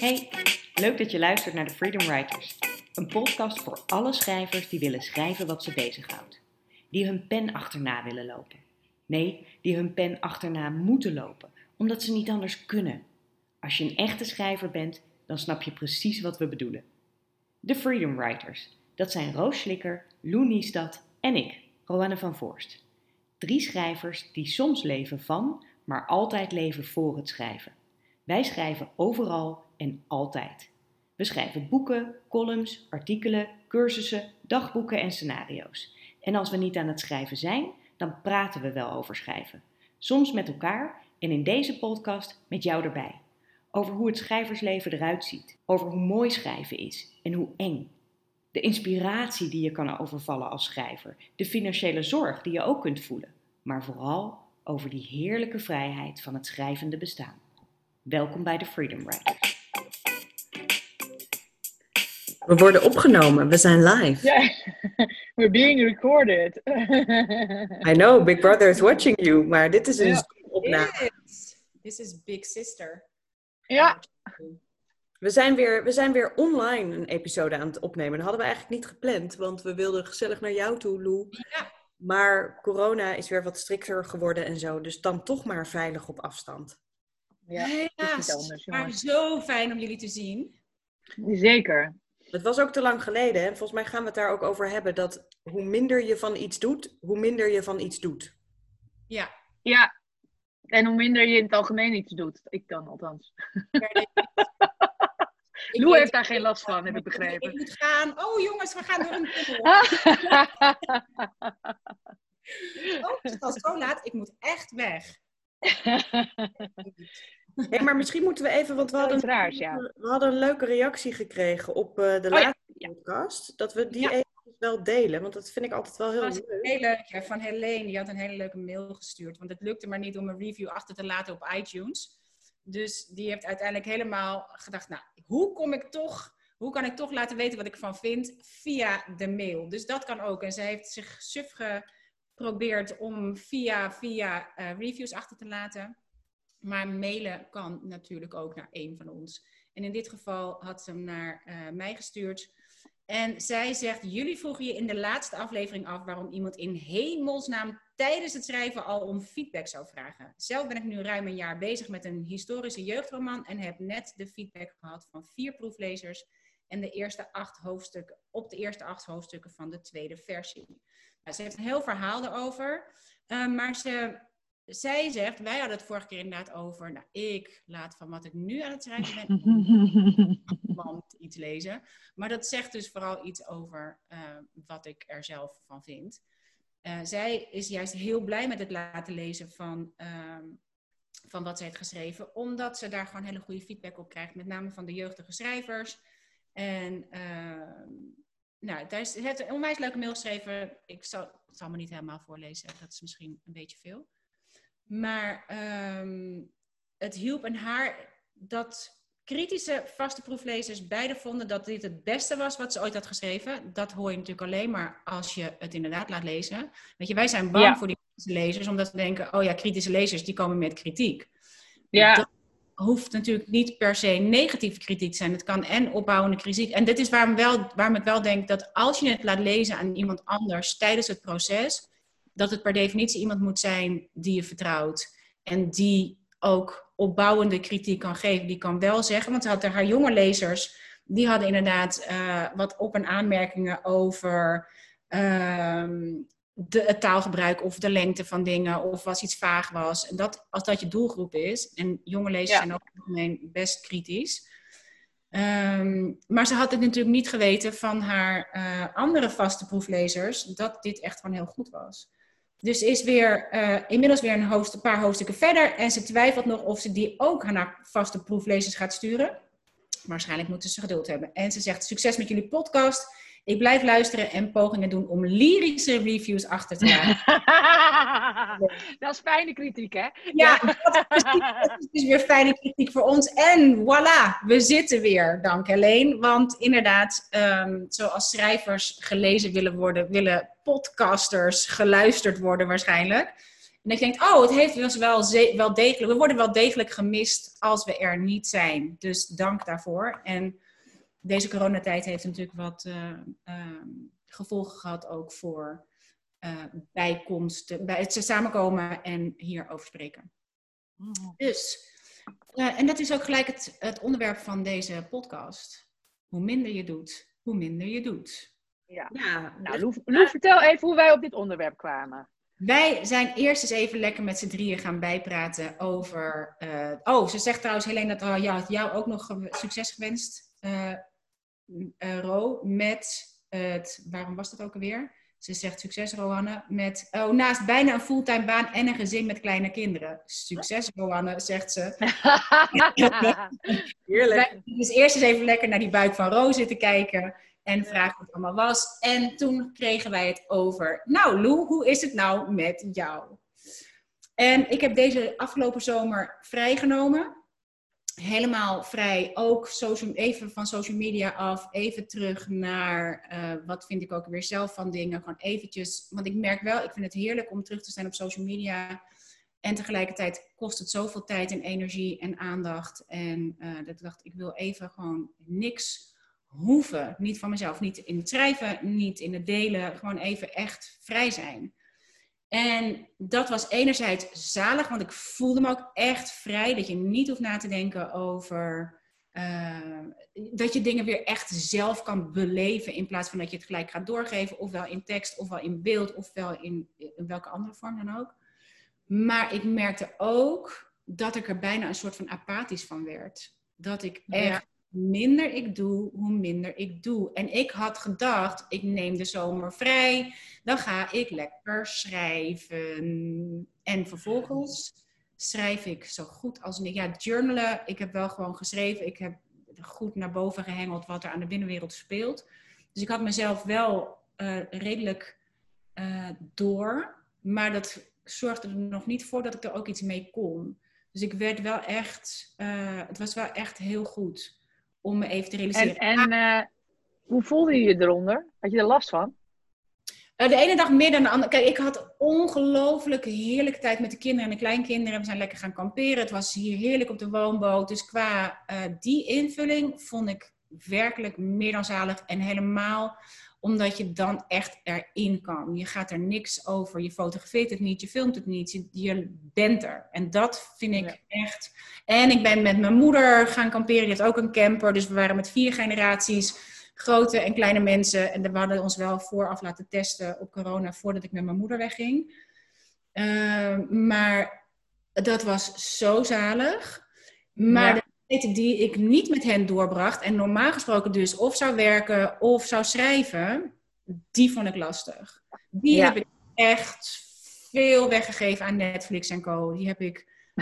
Hey, leuk dat je luistert naar de Freedom Writers. Een podcast voor alle schrijvers die willen schrijven wat ze bezighoudt. Die hun pen achterna willen lopen. Nee, die hun pen achterna moeten lopen, omdat ze niet anders kunnen. Als je een echte schrijver bent, dan snap je precies wat we bedoelen. De Freedom Writers. Dat zijn Roos Slikker, Lou Niestad en ik, Roanne van Voorst. Drie schrijvers die soms leven van, maar altijd leven voor het schrijven. Wij schrijven overal en altijd. We schrijven boeken, columns, artikelen, cursussen, dagboeken en scenario's. En als we niet aan het schrijven zijn, dan praten we wel over schrijven. Soms met elkaar en in deze podcast met jou erbij. Over hoe het schrijversleven eruit ziet, over hoe mooi schrijven is en hoe eng. De inspiratie die je kan overvallen als schrijver, de financiële zorg die je ook kunt voelen, maar vooral over die heerlijke vrijheid van het schrijvende bestaan. Welkom bij de Freedom Writers. We worden opgenomen, we zijn live. Yeah, we're being recorded. I know, Big Brother is watching you, maar dit is een opname. This is Big Sister. Ja, We zijn, weer, we zijn weer online een episode aan het opnemen. Dat hadden we eigenlijk niet gepland, want we wilden gezellig naar jou toe, Lou. Ja. Maar corona is weer wat strikter geworden en zo, dus dan toch maar veilig op afstand. ja Helaas. anders, maar zo fijn om jullie te zien. zeker. Het was ook te lang geleden, hè? volgens mij gaan we het daar ook over hebben, dat hoe minder je van iets doet, hoe minder je van iets doet. Ja. Ja, en hoe minder je in het algemeen iets doet. Ik dan althans. Ik Lou heeft daar geen last van, heb ik begrepen. Ik moet gaan. Oh jongens, we gaan door een tunnel. Oh, het is al zo laat. Ik moet echt weg. Maar misschien moeten we even, want we hadden, Iets raars, ja. we hadden een leuke reactie gekregen op eh, de Oh ja, laatste podcast. Dat we die Ja. even wel delen, want dat vind ik altijd wel heel Dat leuk. heel leuk. Van Helene, die had een hele leuke mail gestuurd. Want het lukte maar niet om een review achter te laten op iTunes. Dus die heeft uiteindelijk helemaal gedacht, nou, hoe kom ik toch, hoe kan ik toch laten weten wat ik van vind via de mail. Dus dat kan ook. En ze heeft zich suf geprobeerd om via, via eh, reviews achter te laten. Maar mailen kan natuurlijk ook naar een van ons. En in dit geval had ze hem naar eh, mij gestuurd. En zij zegt: Jullie vroegen je in de laatste aflevering af waarom iemand in hemelsnaam tijdens het schrijven al om feedback zou vragen. Zelf ben ik nu ruim een jaar bezig met een historische jeugdroman en heb net de feedback gehad van vier proeflezers en de eerste acht hoofdstukken, op de eerste acht hoofdstukken van de tweede versie. Nou, ze heeft een heel verhaal erover, eh, maar ze, zij zegt: Wij hadden het vorige keer inderdaad over. Nou, ik laat van wat ik nu aan het schrijven ben want iets lezen. Maar dat zegt dus vooral iets over eh, wat ik er zelf van vind. Eh, zij is juist heel blij met het laten lezen van, ehm, van wat zij heeft geschreven, omdat ze daar gewoon hele goede feedback op krijgt, met name van de jeugdige schrijvers. En ehm, nou, daar is, heeft een onwijs leuke mail geschreven. Ik zal zal me niet helemaal voorlezen, dat is misschien een beetje veel. Maar ehm, het hielp en haar dat kritische vaste proeflezers beide vonden dat dit het beste was wat ze ooit had geschreven. Dat hoor je natuurlijk alleen maar als je het inderdaad laat lezen. Weet je, wij zijn bang Ja. voor die kritische lezers, omdat we denken, oh ja, kritische lezers die komen met kritiek. Ja. Dat hoeft natuurlijk niet per se negatieve kritiek te zijn. Het kan en opbouwende kritiek. En dit is waarom, wel, waarom ik wel denk dat als je het laat lezen aan iemand anders tijdens het proces, dat het per definitie iemand moet zijn die je vertrouwt. En die ook opbouwende kritiek kan geven. Die kan wel zeggen, want ze had haar jonge lezers, die hadden inderdaad eh, wat op- en aanmerkingen over ehm, de, het taalgebruik of de lengte van dingen, of als iets vaag was. En dat, als dat je doelgroep is, en jonge lezers Ja. zijn ook algemeen best kritisch. Ehm, maar ze had het natuurlijk niet geweten van haar eh, andere vaste proeflezers, dat dit echt gewoon heel goed was. Dus is weer, eh, inmiddels weer een, een paar hoofdstukken verder. En ze twijfelt nog of ze die ook aan haar vaste proeflezers gaat sturen. Waarschijnlijk moeten ze geduld hebben. En ze zegt: Succes met jullie podcast. Ik blijf luisteren en pogingen doen om lyrische reviews achter te laten. dat is fijne kritiek, hè? Ja, dat is, dat is dus weer fijne kritiek voor ons. En voilà, we zitten weer, dank Helene. Want inderdaad, ehm, zoals schrijvers gelezen willen worden, willen podcasters geluisterd worden waarschijnlijk. En ik denk, oh, het heeft dus wel, wel degelijk, we worden wel degelijk gemist als we er niet zijn. Dus dank daarvoor. En deze coronatijd heeft natuurlijk wat eh, ehm, gevolgen gehad ook voor eh, bijkomsten, bij het samenkomen en hierover spreken. Dus, eh, en dat is ook gelijk het, het onderwerp van deze podcast. Hoe minder je doet, hoe minder je doet. Ja. Ja, Nou, Lou, Lou, vertel even hoe wij op dit onderwerp kwamen. Wij zijn eerst eens even lekker met z'n drieën gaan bijpraten over. oh, ze zegt trouwens, Helene, dat uh, ja, jou ook nog succes gewenst, eh, Ro, met het. Waarom was dat ook alweer? Ze zegt succes, Roanne, met. Oh, naast bijna een fulltime baan en een gezin met kleine kinderen. Succes, Roanne, zegt ze. heerlijk. Dus eerst eens even lekker naar die buik van Ro zitten kijken. En vragen wat het allemaal was. En toen kregen wij het over. Nou, Lou, hoe is het nou met jou? En ik heb deze afgelopen zomer vrijgenomen. Helemaal vrij. Ook even van social media af. Even terug naar eh, wat vind ik ook weer zelf van dingen. Gewoon eventjes. Want ik merk wel, ik vind het heerlijk om terug te staan op social media. En tegelijkertijd kost het zoveel tijd en energie en aandacht. En eh, dat ik dacht, ik wil even gewoon niks hoeven. Niet van mezelf. Niet in het schrijven, niet in het delen. Gewoon even echt vrij zijn. En dat was enerzijds zalig, want ik voelde me ook echt vrij. Dat je niet hoeft na te denken over. eh, dat je dingen weer echt zelf kan beleven. In plaats van dat je het gelijk gaat doorgeven. Ofwel in tekst, ofwel in beeld, ofwel in, in welke andere vorm dan ook. Maar ik merkte ook dat ik er bijna een soort van apathisch van werd. Dat ik echt minder ik doe, hoe minder ik doe. En ik had gedacht, ik neem de zomer vrij, dan ga ik lekker schrijven. En vervolgens schrijf ik zo goed als niet. Ja, journalen, ik heb wel gewoon geschreven. Ik heb goed naar boven gehengeld wat er aan de binnenwereld speelt. Dus ik had mezelf wel eh, redelijk eh, door. Maar dat zorgde er nog niet voor dat ik er ook iets mee kon. Dus ik werd wel echt, eh, het was wel echt heel goed om me even te En, realiseren. en eh, hoe voelde je je eronder? Had je er last van? Eh, de ene dag meer dan de andere. Kijk, ik had ongelooflijk heerlijke tijd met de kinderen en de kleinkinderen. We zijn lekker gaan kamperen. Het was hier heerlijk op de woonboot. Dus qua eh, die invulling vond ik werkelijk meer dan zalig. En helemaal omdat je dan echt erin kan. Je gaat er niks over. Je fotografeert het niet, je filmt het niet. Je, je bent er. En dat vind ik Ja. echt. En ik ben met mijn moeder gaan kamperen. Die had ook een camper. Dus we waren met vier generaties grote en kleine mensen. En we hadden ons wel vooraf laten testen op corona voordat ik met mijn moeder wegging. Ehm, maar dat was zo zalig. Maar Ja. Tijd die ik niet met hen doorbracht, en normaal gesproken dus of zou werken of zou schrijven, die vond ik lastig. Die Ja. heb ik echt veel weggegeven aan Netflix en co. Die heb ik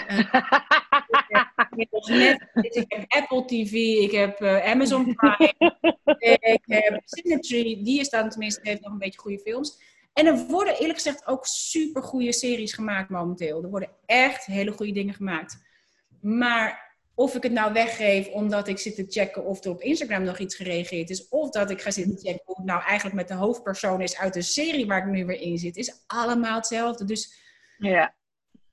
ik heb Netflix, ik heb Apple TV, ik heb eh, Amazon Prime, ik heb Symmetry. Die is dan tenminste, heeft nog een beetje goede films. En er worden eerlijk gezegd ook super goede series gemaakt momenteel. Er worden echt hele goede dingen gemaakt. Maar of ik het nou weggeef omdat ik zit te checken of er op Instagram nog iets gereageerd is, of dat ik ga zitten checken hoe het nou eigenlijk met de hoofdpersoon is uit de serie waar ik nu weer in zit, is allemaal hetzelfde. Dus ja.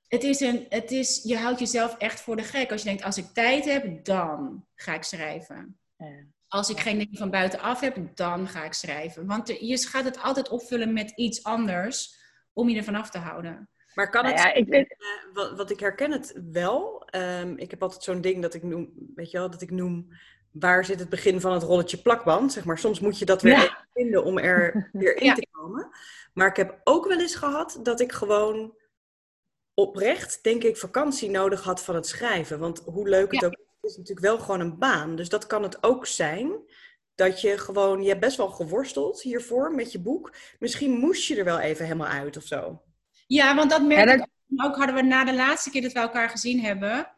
het is een, het is, je houdt jezelf echt voor de gek. Als je denkt, als ik tijd heb, dan ga ik schrijven. Ja. Als ik geen dingen van buitenaf heb, dan ga ik schrijven. Want er- je gaat het altijd opvullen met iets anders om je ervan af te houden. Maar kan Nou het ja, ik weet, Eh, wat, wat ik herken het wel. Ehm, ik heb altijd zo'n ding dat ik noem, weet je wel, dat ik noem. Waar zit het begin van het rolletje plakband? Zeg maar, soms moet je dat weer Ja. vinden om er weer in te komen. Maar ik heb ook wel eens gehad dat ik gewoon oprecht, denk ik, vakantie nodig had van het schrijven. Want hoe leuk het ook is, het is natuurlijk wel gewoon een baan. Dus dat kan het ook zijn. Dat je gewoon, je hebt best wel geworsteld hiervoor met je boek. Misschien moest je er wel even helemaal uit of zo. Ja, want dat Ja, dat- ik ook. Hadden we na de laatste keer dat we elkaar gezien hebben.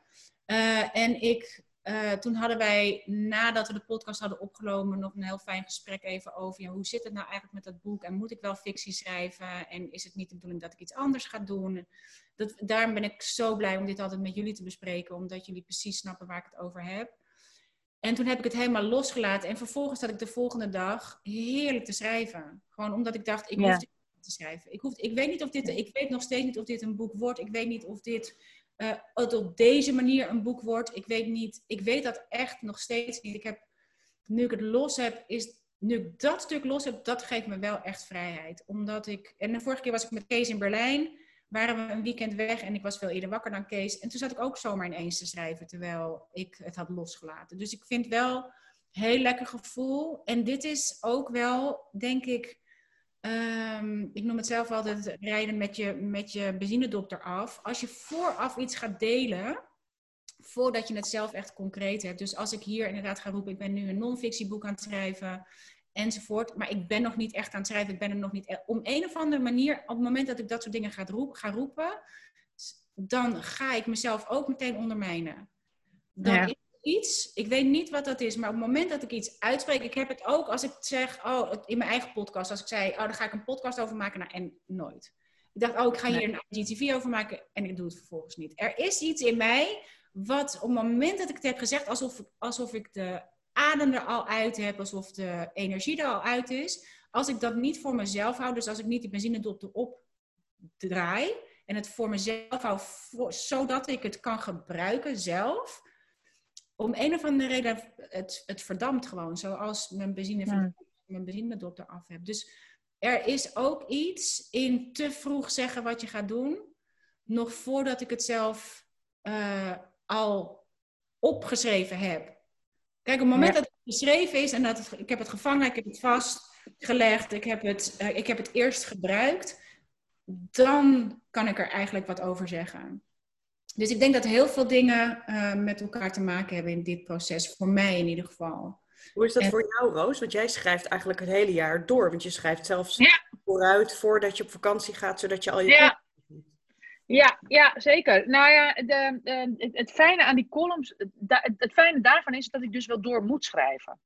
eh, en ik, eh, toen hadden wij, nadat we de podcast hadden opgenomen, nog een heel fijn gesprek even over. Ja, hoe zit het nou eigenlijk met dat boek? En moet ik wel fictie schrijven? En is het niet de bedoeling dat ik iets anders ga doen? Dat, daarom ben ik zo blij om dit altijd met jullie te bespreken, omdat jullie precies snappen waar ik het over heb. En toen heb ik het helemaal losgelaten. En vervolgens zat ik de volgende dag heerlijk te schrijven. Gewoon omdat ik dacht, ik Ja. hoef te schrijven. Ik, hoef, ik, weet niet of dit, ik weet nog steeds niet of dit een boek wordt. Ik weet niet of dit uh, op deze manier een boek wordt. Ik weet niet. Ik weet dat echt nog steeds niet. Ik heb, nu ik het los heb, is nu ik dat stuk los heb, dat geeft me wel echt vrijheid. Omdat ik, en de vorige keer was ik met Kees in Berlijn, waren we een weekend weg en ik was veel eerder wakker dan Kees. En toen zat ik ook zomaar ineens te schrijven, terwijl ik het had losgelaten. Dus ik vind wel heel lekker gevoel. En dit is ook wel, denk ik, ehm, ik noem het zelf altijd rijden met je, met je benzinedokter af. Als je vooraf iets gaat delen, voordat je het zelf echt concreet hebt. Dus als ik hier inderdaad ga roepen, ik ben nu een non-fictieboek aan het schrijven enzovoort. Maar ik ben nog niet echt aan het schrijven. Ik ben er nog niet. E- om een of andere manier, op het moment dat ik dat soort dingen ga, ga roepen, dan ga ik mezelf ook meteen ondermijnen. Dan is iets, ik weet niet wat dat is, maar op het moment dat ik iets uitspreek, ik heb het ook als ik zeg, oh, in mijn eigen podcast, als ik zei, oh, daar ga ik een podcast over maken, nou, en nooit. Ik dacht, oh, ik ga hier een IGTV over maken en ik doe het vervolgens niet. Er is iets in mij wat op het moment dat ik het heb gezegd, alsof, alsof ik de adem er al uit heb, alsof de energie er al uit is. Als ik dat niet voor mezelf hou, dus als ik niet die benzinedop erop draai en het voor mezelf hou, zodat ik het kan gebruiken zelf, om een of andere reden, het, het verdampt gewoon, zoals mijn benzine ja. mijn benzinedop eraf heb. Dus er is ook iets in te vroeg zeggen wat je gaat doen, nog voordat ik het zelf uh, al opgeschreven heb. Kijk, op het moment dat het geschreven is en dat het, ik heb het gevangen, ik heb het vastgelegd, ik heb het, uh, ik heb het eerst gebruikt, dan kan ik er eigenlijk wat over zeggen. Dus ik denk dat heel veel dingen uh, met elkaar te maken hebben in dit proces, voor mij in ieder geval. Hoe is dat en... voor jou, Roos? Want jij schrijft eigenlijk het hele jaar door, want je schrijft zelfs ja. vooruit voordat je op vakantie gaat, zodat je al je ja. Ja, ja, zeker. Nou ja, de, de, het, fijne aan die columns, het, het fijne daarvan is dat ik dus wel door moet schrijven.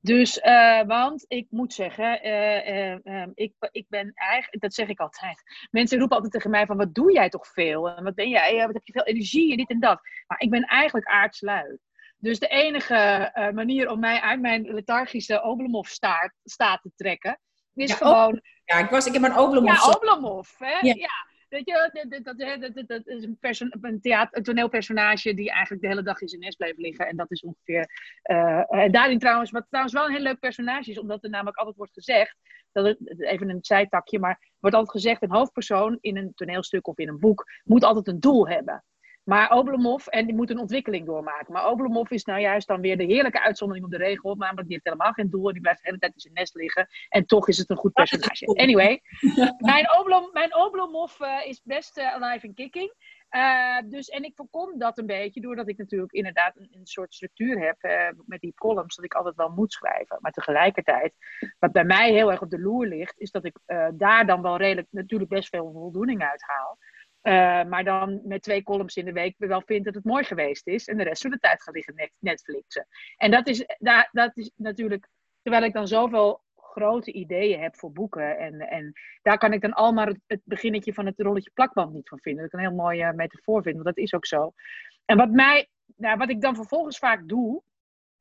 Dus, uh, want ik moet zeggen, uh, uh, ik, ik ben eigenlijk, dat zeg ik altijd. Mensen roepen altijd tegen mij van, wat doe jij toch veel? En wat ben jij, wat heb je veel energie en dit en dat. Maar ik ben eigenlijk aardslui. Dus de enige manier om mij uit mijn lethargische Oblomov-staat te trekken, is ja, gewoon... Ja, ik, was, ik heb een Oblomov. Ja, Oblomov, hè? ja. ja. Weet je, dat, dat, dat, dat is een, een, theater, een toneelpersonage die eigenlijk de hele dag in zijn nest bleef liggen. En dat is ongeveer. Uh, en daarin trouwens, wat trouwens wel een heel leuk personage is, omdat er namelijk altijd wordt gezegd. Dat het, even een zijtakje, maar wordt altijd gezegd: een hoofdpersoon in een toneelstuk of in een boek moet altijd een doel hebben. Maar Oblomov, en die moet een ontwikkeling doormaken. Maar Oblomov is nou juist dan weer de heerlijke uitzondering op de regel. Namelijk, die heeft helemaal geen doel en die blijft de hele tijd in zijn nest liggen. En toch is het een goed personage. Anyway, mijn, Oblom, mijn Oblomov uh, is best uh, alive and kicking. Uh, dus, en ik voorkom dat een beetje doordat ik natuurlijk inderdaad een, een soort structuur heb met die columns, dat ik altijd wel moet schrijven. Maar tegelijkertijd, wat bij mij heel erg op de loer ligt, is dat ik daar dan wel redelijk natuurlijk best veel voldoening uit haal. Uh, maar dan met twee columns in de week wel vindt dat het mooi geweest is. En de rest van de tijd gaat liggen Netflixen. En dat is, daar, dat is natuurlijk, terwijl ik dan zoveel grote ideeën heb voor boeken. En, en daar kan ik dan al maar het, het beginnetje van het rolletje plakband niet van vinden. Dat ik een heel mooie metafoor vind, want dat is ook zo. En wat, mij, nou, wat ik dan vervolgens vaak doe,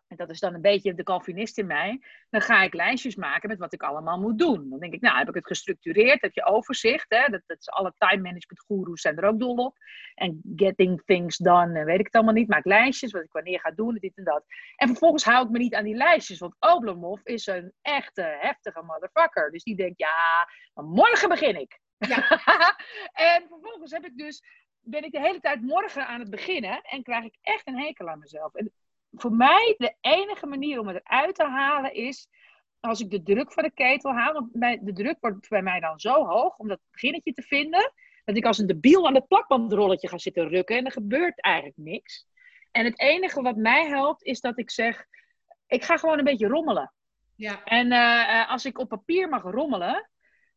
en dat is dan een beetje de Calvinist in mij, dan ga ik lijstjes maken met wat ik allemaal moet doen. Dan denk ik, nou heb ik het gestructureerd, heb je overzicht. Hè? Dat, dat is alle time management goeroes zijn er ook dol op. En getting things done, weet ik het allemaal niet. Maak lijstjes, wat ik wanneer ga doen, dit en dat. En vervolgens hou ik me niet aan die lijstjes, want Oblomov is een echte heftige motherfucker. Dus die denkt, ja, maar morgen begin ik. Ja. en vervolgens heb ik dus, ben ik de hele tijd morgen aan het beginnen en krijg ik echt een hekel aan mezelf. En voor mij de enige manier om het eruit te halen is als ik de druk van de ketel haal. Want de druk wordt bij mij dan zo hoog om dat beginnetje te vinden. Dat ik als een debiel aan het plakbandrolletje ga zitten rukken en er gebeurt eigenlijk niks. En het enige wat mij helpt is dat ik zeg, ik ga gewoon een beetje rommelen. Ja. En uh, als ik op papier mag rommelen,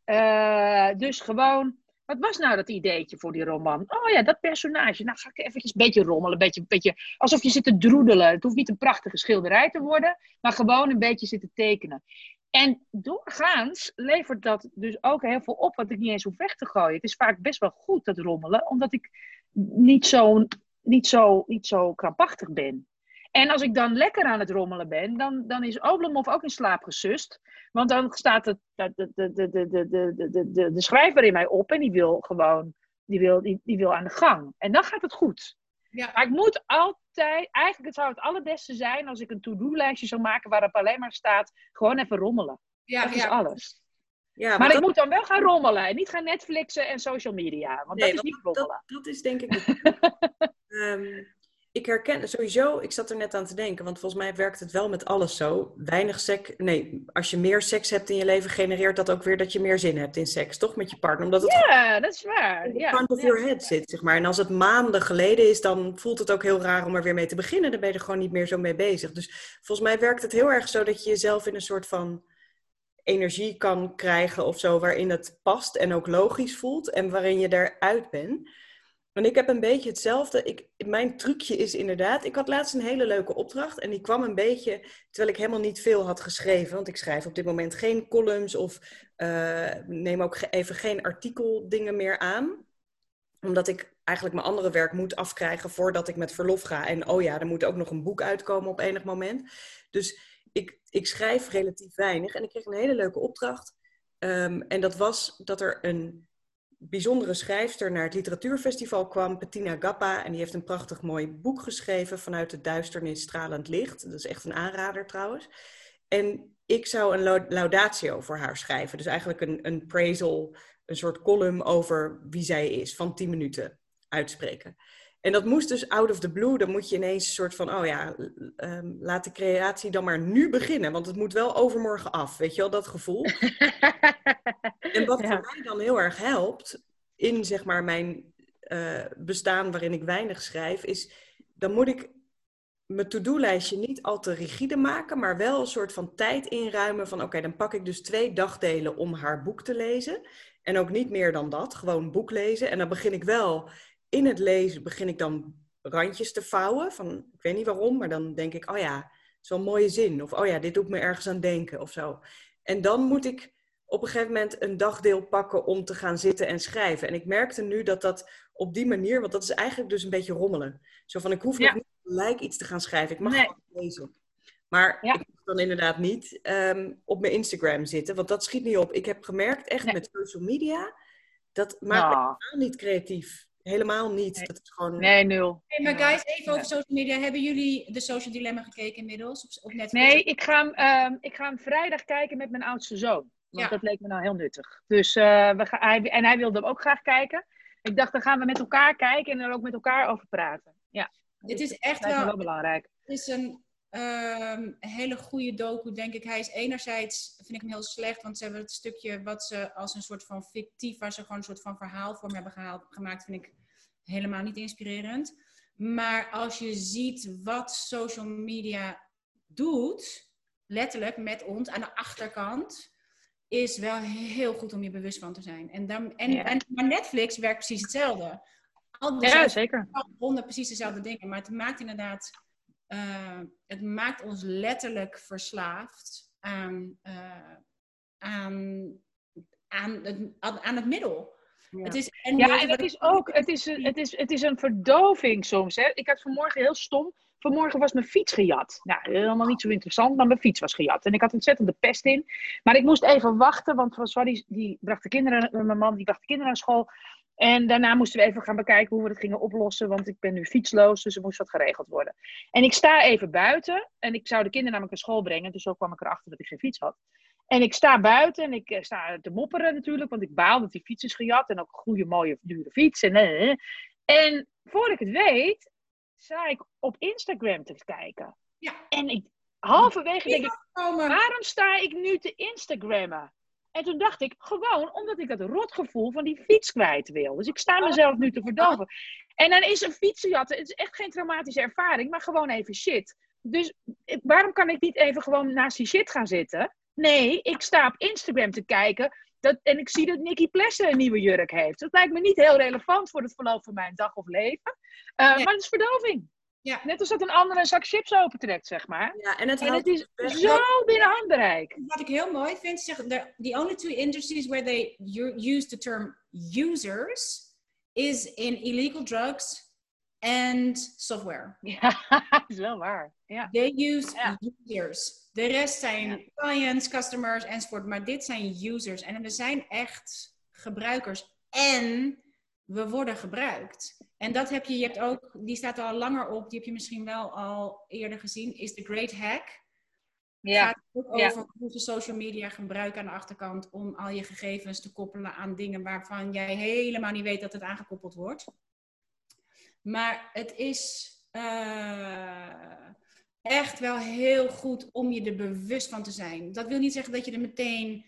uh, dus gewoon wat was nou dat ideetje voor die roman? Oh ja, dat personage. Nou ga ik eventjes een beetje rommelen. Een beetje, beetje, alsof je zit te droedelen. Het hoeft niet een prachtige schilderij te worden. Maar gewoon een beetje zitten tekenen. En doorgaans levert dat dus ook heel veel op wat ik niet eens hoef weg te gooien. Het is vaak best wel goed dat rommelen. Omdat ik niet zo, niet zo, niet zo krampachtig ben. En als ik dan lekker aan het rommelen ben, dan, dan is Oblomov ook in slaap gesust. Want dan staat het, de, de, de, de, de, de, de schrijver in mij op en die wil gewoon, die wil, die, die wil aan de gang. En dan gaat het goed. Ja. Maar ik moet altijd, eigenlijk het zou het allerbeste zijn als ik een to-do-lijstje zou maken waarop alleen maar staat, gewoon even rommelen. Ja, dat ja. is alles. Ja, maar, ik moet dan wel gaan rommelen en niet gaan Netflixen en social media, want nee, dat is niet rommelen. Dat, is denk ik. um, ik herken sowieso, ik zat er net aan te denken, want volgens mij werkt het wel met alles zo. Weinig seks, nee, als je meer seks hebt in je leven, genereert dat ook weer dat je meer zin hebt in seks, toch met je partner? Omdat het ja, dat is waar. in de front of your head zit, zeg maar. En als het maanden geleden is, dan voelt het ook heel raar om er weer mee te beginnen. Dan ben je er gewoon niet meer zo mee bezig. Dus volgens mij werkt het heel erg zo dat je jezelf in een soort van energie kan krijgen of zo, waarin het past en ook logisch voelt en waarin je eruit bent. En ik heb een beetje hetzelfde. Ik, mijn trucje is inderdaad, ik had laatst een hele leuke opdracht en die kwam een beetje terwijl ik helemaal niet veel had geschreven. Want ik schrijf op dit moment geen columns of uh, neem ook even geen artikeldingen meer aan. Omdat ik eigenlijk mijn andere werk moet afkrijgen voordat ik met verlof ga. En oh ja, er moet ook nog een boek uitkomen op enig moment. Dus ik, ik schrijf relatief weinig en ik kreeg een hele leuke opdracht. Um, en dat was dat er een bijzondere schrijfster naar het literatuurfestival kwam, Bettina Gappa. En die heeft een prachtig mooi boek geschreven vanuit de duisternis stralend licht. Dat is echt een aanrader trouwens. En ik zou een laudatio voor haar schrijven. Dus eigenlijk een, een praisal, een soort column over wie zij is, van 10 minuten uitspreken. En dat moest dus out of the blue. Dan moet je ineens een soort van, oh ja, um, laat de creatie dan maar nu beginnen. Want het moet wel overmorgen af. Weet je wel, dat gevoel. en wat voor mij dan heel erg helpt in zeg maar mijn uh, bestaan waarin ik weinig schrijf, is dan moet ik mijn to-do-lijstje niet al te rigide maken, maar wel een soort van tijd inruimen van oké, dan pak ik dus twee dagdelen om haar boek te lezen. En ook niet meer dan dat, gewoon boek lezen. En dan begin ik wel in het lezen begin ik dan randjes te vouwen. Van, ik weet niet waarom, maar dan denk ik, oh ja, zo'n mooie zin. Of oh ja, dit doet me ergens aan denken of zo. En dan moet ik op een gegeven moment een dagdeel pakken om te gaan zitten en schrijven. En ik merkte nu dat dat op die manier, want dat is eigenlijk dus een beetje rommelen. Zo van, ik hoef ja. niet gelijk iets te gaan schrijven. Ik mag nee. lezen. Maar ik moet dan inderdaad niet um, op mijn Instagram zitten, want dat schiet niet op. Ik heb gemerkt, echt met social media, dat maakt nou. me niet creatief. Helemaal niet. Nee. Dat is gewoon... nee, nul. Hey, maar guys, even over social media. Hebben jullie de Social Dilemma gekeken inmiddels op, op Netflix? Nee, ik ga, hem, uh, ik ga hem vrijdag kijken met mijn oudste zoon. Want ja. dat leek me nou heel nuttig. Dus, uh, we gaan, hij, en hij wilde hem ook graag kijken. Ik dacht, dan gaan we met elkaar kijken en er ook met elkaar over praten. Ja. Dit is echt wel, wel belangrijk. Het is een um, hele goede docu, denk ik. Hij is enerzijds, vind ik hem heel slecht, want ze hebben het stukje wat ze als een soort van fictief, waar ze gewoon een soort van verhaalvorm hebben gehaald, gemaakt, vind ik helemaal niet inspirerend. Maar als je ziet wat social media doet, letterlijk met ons aan de achterkant, is wel heel goed om je bewust van te zijn. En dan, en, ja. en, maar Netflix werkt precies hetzelfde. Al ja, zeker. Honden precies dezelfde dingen. Maar het maakt inderdaad, uh, het maakt ons letterlijk verslaafd aan, uh, aan, aan, het, aan het middel. Ja. Het is, en ja, en het is ook, het is, het, is, het is een verdoving soms. Hè. Ik had vanmorgen heel stom, vanmorgen was mijn fiets gejat. Nou, helemaal niet zo interessant, maar mijn fiets was gejat. En ik had ontzettend de pest in. Maar ik moest even wachten, want François die, die bracht de kinderen, mijn man die bracht de kinderen naar school. En daarna moesten we even gaan bekijken hoe we het gingen oplossen, want ik ben nu fietsloos, dus er moest wat geregeld worden. En ik sta even buiten en ik zou de kinderen namelijk naar school brengen, dus zo kwam ik erachter dat ik geen fiets had. En ik sta buiten en ik sta te mopperen natuurlijk, want ik baal dat die fiets is gejat en ook een goede, mooie, dure fiets. En, uh, en voor ik het weet, sta ik op Instagram te kijken. Ja. En ik, halverwege denk ik, waarom sta ik nu te Instagrammen? En toen dacht ik, gewoon omdat ik dat rotgevoel van die fiets kwijt wil. Dus ik sta mezelf nu te verdoven. En dan is een fietsenjatten, het is echt geen traumatische ervaring, maar gewoon even shit. Dus waarom kan ik niet even gewoon naast die shit gaan zitten? Nee, ik sta op Instagram te kijken dat, en ik zie dat Nicky Plessen een nieuwe jurk heeft. Dat lijkt me niet heel relevant voor het verloop van mijn dag of leven. Uh, nee. Maar het is verdoving. Ja. Net als dat een ander een zak chips opentrekt, zeg maar. Ja, en het, en het is zo binnen handbereik. Wat ik heel mooi vind, zeg, the, the only two industries where they use the term users is in illegal drugs and software. Ja, is wel waar. Ja. They use Ja. users. De rest zijn Ja. clients, customers enzovoort. Maar dit zijn users. En we zijn echt gebruikers. En we worden gebruikt. En dat heb je, je hebt ook, die staat er al langer op, die heb je misschien wel al eerder gezien, is de Great Hack. Ja. gaat ook Ja. over hoe je social media gebruikt aan de achterkant om al je gegevens te koppelen aan dingen waarvan jij helemaal niet weet dat het aangekoppeld wordt. Maar het is eh, echt wel heel goed om je er bewust van te zijn. Dat wil niet zeggen dat je er meteen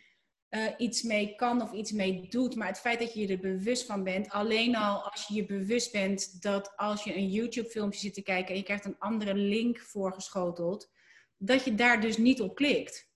eh, iets mee kan of iets mee doet, maar het feit dat je je er bewust van bent, alleen al als je je bewust bent dat als je een YouTube-filmpje zit te kijken en je krijgt een andere link voorgeschoteld, dat je daar dus niet op klikt.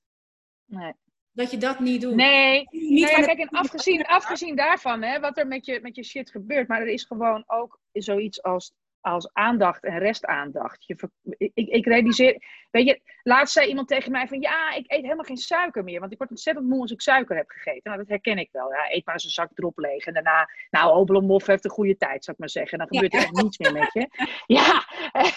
Nee. Dat je dat niet doet. Nee, Niet nou ja, kijk, en afgezien, afgezien daarvan, hè, wat er met je, met je shit gebeurt, maar er is gewoon ook zoiets als, als aandacht en restaandacht. Je, ik, ik realiseer, weet je, laatst zei iemand tegen mij van, ja, ik eet helemaal geen suiker meer, want ik word ontzettend moe als ik suiker heb gegeten. Nou, dat herken ik wel. Ja, eet maar eens een zak erop leeg en daarna, nou, Obelmoff heeft een goede tijd, zou ik maar zeggen. Dan gebeurt er echt niets meer met je. Ja,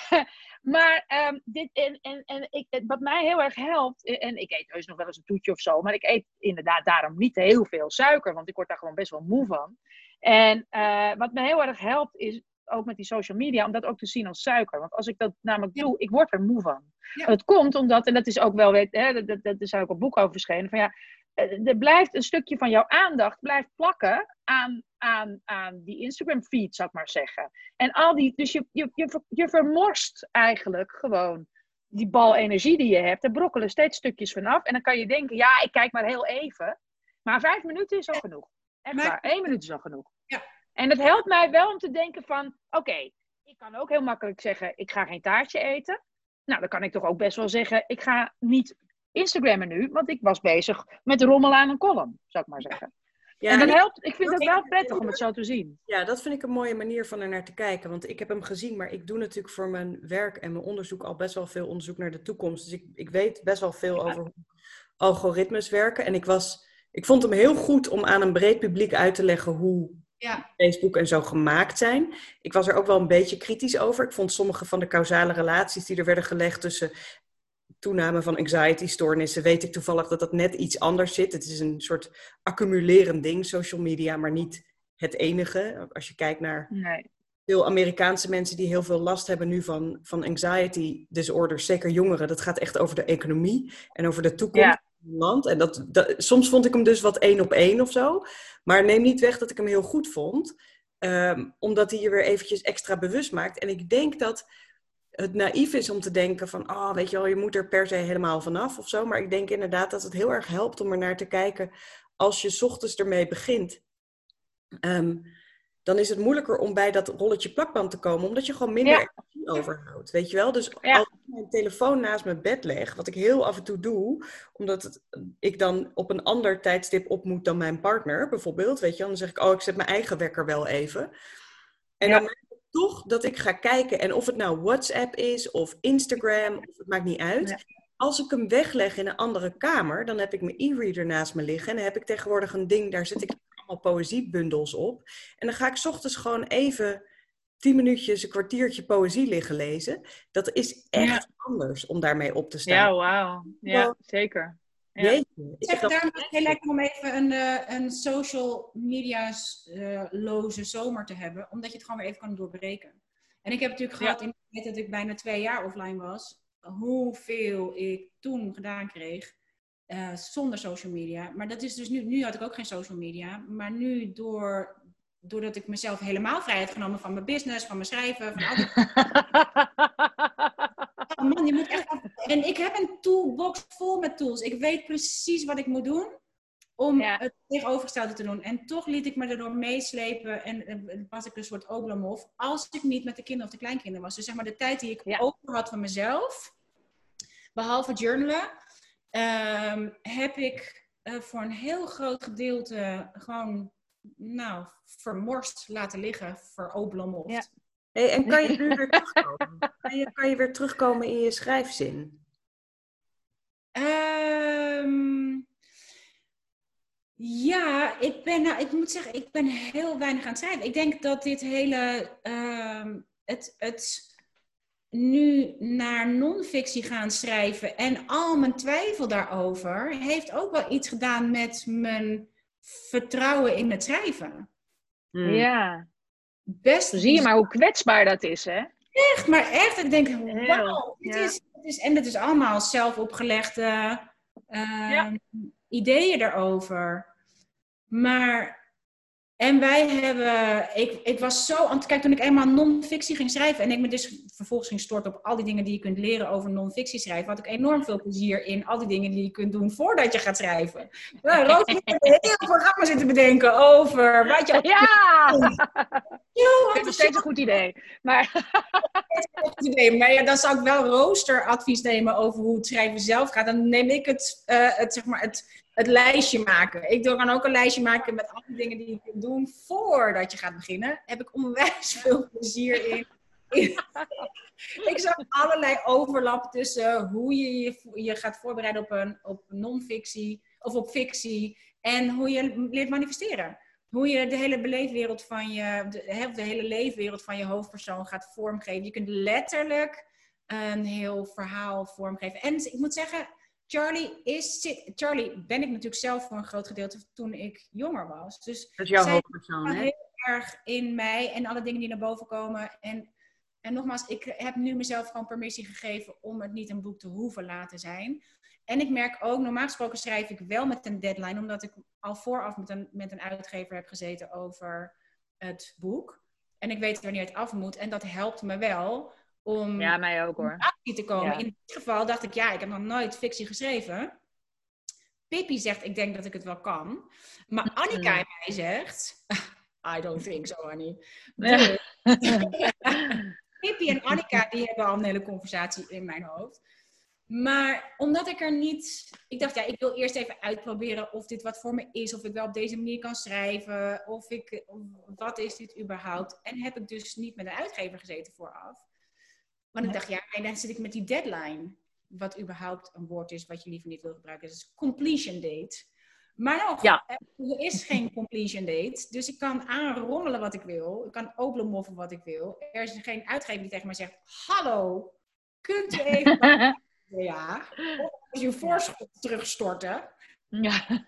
maar ehm, dit, en, en, en ik, wat mij heel erg helpt, en ik eet heus nog wel eens een toetje of zo, maar ik eet inderdaad daarom niet heel veel suiker, want ik word daar gewoon best wel moe van. En eh, wat me heel erg helpt is ook met die social media, om dat ook te zien als suiker. Want als ik dat namelijk doe, ik word er moe van. Ja. Dat komt omdat, en dat is ook wel, weet, hè, dat, dat, dat is ook een boek over verschenen, van ja, eh, er blijft een stukje van jouw aandacht blijft plakken aan, aan, aan die Instagram feed, zou ik maar zeggen. En al die, dus je, je, je, ver- je vermorst eigenlijk gewoon die bal energie die je hebt. Er brokkelen steeds stukjes vanaf. En dan kan je denken, ja, ik kijk maar heel even. Maar vijf minuten is al genoeg. Echt Maar- waar, één minuut is al genoeg. Ja. En het helpt mij wel om te denken van, oké, ik kan ook heel makkelijk zeggen, ik ga geen taartje eten. Nou, dan kan ik toch ook best wel zeggen, ik ga niet Instagrammen nu, want ik was bezig met rommel aan een column, zou ik maar zeggen. Ja, en dat helpt, ik vind dat het wel prettig om het zo te zien. Ja, dat vind ik een mooie manier van er naar te kijken. Want ik heb hem gezien, maar ik doe natuurlijk voor mijn werk en mijn onderzoek al best wel veel onderzoek naar de toekomst. Dus ik, ik weet best wel veel over hoe algoritmes werken. En ik, was, ik vond hem heel goed om aan een breed publiek uit te leggen hoe Ja. Facebook en zo gemaakt zijn. Ik was er ook wel een beetje kritisch over. Ik vond sommige van de causale relaties die er werden gelegd tussen toename van anxiety-stoornissen, weet ik toevallig dat dat net iets anders zit. Het is een soort accumulerend ding, social media, maar niet het enige. Als je kijkt naar Nee. veel Amerikaanse mensen die heel veel last hebben nu van, van anxiety disorders, zeker jongeren, dat gaat echt over de economie en over de toekomst Ja. van het land. En dat, dat, soms vond ik hem dus wat één op één of zo. Maar neem niet weg dat ik hem heel goed vond, ehm, omdat hij je weer eventjes extra bewust maakt. En ik denk dat het naïef is om te denken van, oh, weet je wel, je moet er per se helemaal vanaf of zo. Maar ik denk inderdaad dat het heel erg helpt om er naar te kijken als je 's ochtends ermee begint. Ehm, dan is het moeilijker om bij dat rolletje plakband te komen, omdat je gewoon minder Ja. energie overhoudt, weet je wel? Dus Ja. als mijn telefoon naast mijn bed leg, wat ik heel af en toe doe, omdat het, ik dan op een ander tijdstip op moet dan mijn partner, bijvoorbeeld, weet je? Dan zeg ik, oh, ik zet mijn eigen wekker wel even. En Ja. dan merk ik toch dat ik ga kijken, en of het nou WhatsApp is, of Instagram, of het maakt niet uit. Ja. Als ik hem wegleg in een andere kamer, dan heb ik mijn e-reader naast me liggen. En dan heb ik tegenwoordig een ding, daar zet ik allemaal poëziebundels op. En dan ga ik 's ochtends gewoon even tien minuutjes, een kwartiertje poëzie liggen lezen. Dat is echt anders om daarmee op te staan. Ja, wauw. Ja, zeker. Ja. Jeetje. Ik Zeg, dat- daarom het heel lekker om even een, eh, een social media's-loze zomer te hebben, omdat je het gewoon weer even kan doorbreken. En ik heb natuurlijk Ja. gehad in de tijd dat ik bijna twee jaar offline was, hoeveel ik toen gedaan kreeg eh, zonder social media. Maar dat is dus nu, nu had ik ook geen social media, maar nu door, doordat ik mezelf helemaal vrij had genomen van mijn business, van mijn schrijven, van al die Oh man, je moet echt. En ik heb een toolbox vol met tools. Ik weet precies wat ik moet doen om Ja. het tegenovergestelde te doen. En toch liet ik me erdoor meeslepen en was ik een soort Oblomov. Als ik niet met de kinderen of de kleinkinderen was. Dus zeg maar de tijd die ik Ja. over had van mezelf, behalve journalen, ehm, heb ik eh, voor een heel groot gedeelte gewoon, nou, vermorst laten liggen, veroblomofd. Ja. Hey, en kan je nu weer terugkomen? Kan je, kan je weer terugkomen in je schrijfzin? Ehm, ja, ik ben, nou, ik moet zeggen, ik ben heel weinig aan het schrijven. Ik denk dat dit hele, ehm, het, het nu naar non-fictie gaan schrijven en al mijn twijfel daarover, heeft ook wel iets gedaan met mijn vertrouwen in het schrijven. Hmm. Ja. Best Zie je maar hoe kwetsbaar dat is, hè? Echt, maar echt. Ik denk, wauw, dit ja. is, dit is, en het is allemaal zelf opgelegde ehm, ideeën erover. Maar, en wij hebben, ik, ik was zo, aan het kijk, toen ik eenmaal non-fictie ging schrijven en ik me dus vervolgens ging storten op al die dingen die je kunt leren over non-fictie schrijven, had ik enorm veel plezier in al die dingen die je kunt doen voordat je gaat schrijven. Nou, Roos heeft een heel programma zitten bedenken over wat je... Ja! Het nog steeds een goed idee. Maar goed idee. Maar ja, dan zou ik wel roosteradvies nemen over hoe het schrijven zelf gaat. Dan neem ik het, eh, het, zeg maar het, het lijstje maken. Ik kan ook een lijstje maken met alle dingen die je kunt doen voordat je gaat beginnen. Heb ik onwijs veel plezier in. ik zag allerlei overlap tussen hoe je je, gaat voorbereiden op, een, op non-fictie of op fictie en hoe je leert manifesteren hoe je de hele beleefwereld van je, de, de hele leefwereld van je hoofdpersoon gaat vormgeven. Je kunt letterlijk een heel verhaal vormgeven. En ik moet zeggen, Charlie is, zit, Charlie ben ik natuurlijk zelf voor een groot gedeelte toen ik jonger was. Dus Dat is jouw hoofdpersoon, hè? heel erg in mij en alle dingen die naar boven komen. En, en nogmaals, ik heb nu mezelf gewoon permissie gegeven om het niet een boek te hoeven laten zijn. En ik merk ook, normaal gesproken schrijf ik wel met een deadline, omdat ik al vooraf met een, met een uitgever heb gezeten over het boek. En ik weet wanneer het af moet. En dat helpt me wel om ja, mij ook hoor. Te komen. Ja. In dit geval dacht ik, ja, ik heb nog nooit fictie geschreven. Pippi zegt, ik denk dat ik het wel kan. Maar Annika in mij zegt, I don't think so, honey. Dus, Pippi en Annika, die hebben al een hele conversatie in mijn hoofd. Maar omdat ik er niet... Ik dacht, ja, ik wil eerst even uitproberen of dit wat voor me is. Of ik wel op deze manier kan schrijven. Of ik... wat is dit überhaupt? En heb ik dus niet met een uitgever gezeten vooraf. Want ik dacht, ja, en dan zit ik met die deadline. Wat überhaupt een woord is wat je liever niet wil gebruiken. Dat is completion date. Maar nog, Ja. er is geen completion date. Dus ik kan aanrommelen wat ik wil. Ik kan openmoffen wat ik wil. Er is geen uitgever die tegen mij zegt... Hallo, kunt u even... ja, of je voorschot terugstorten. ja.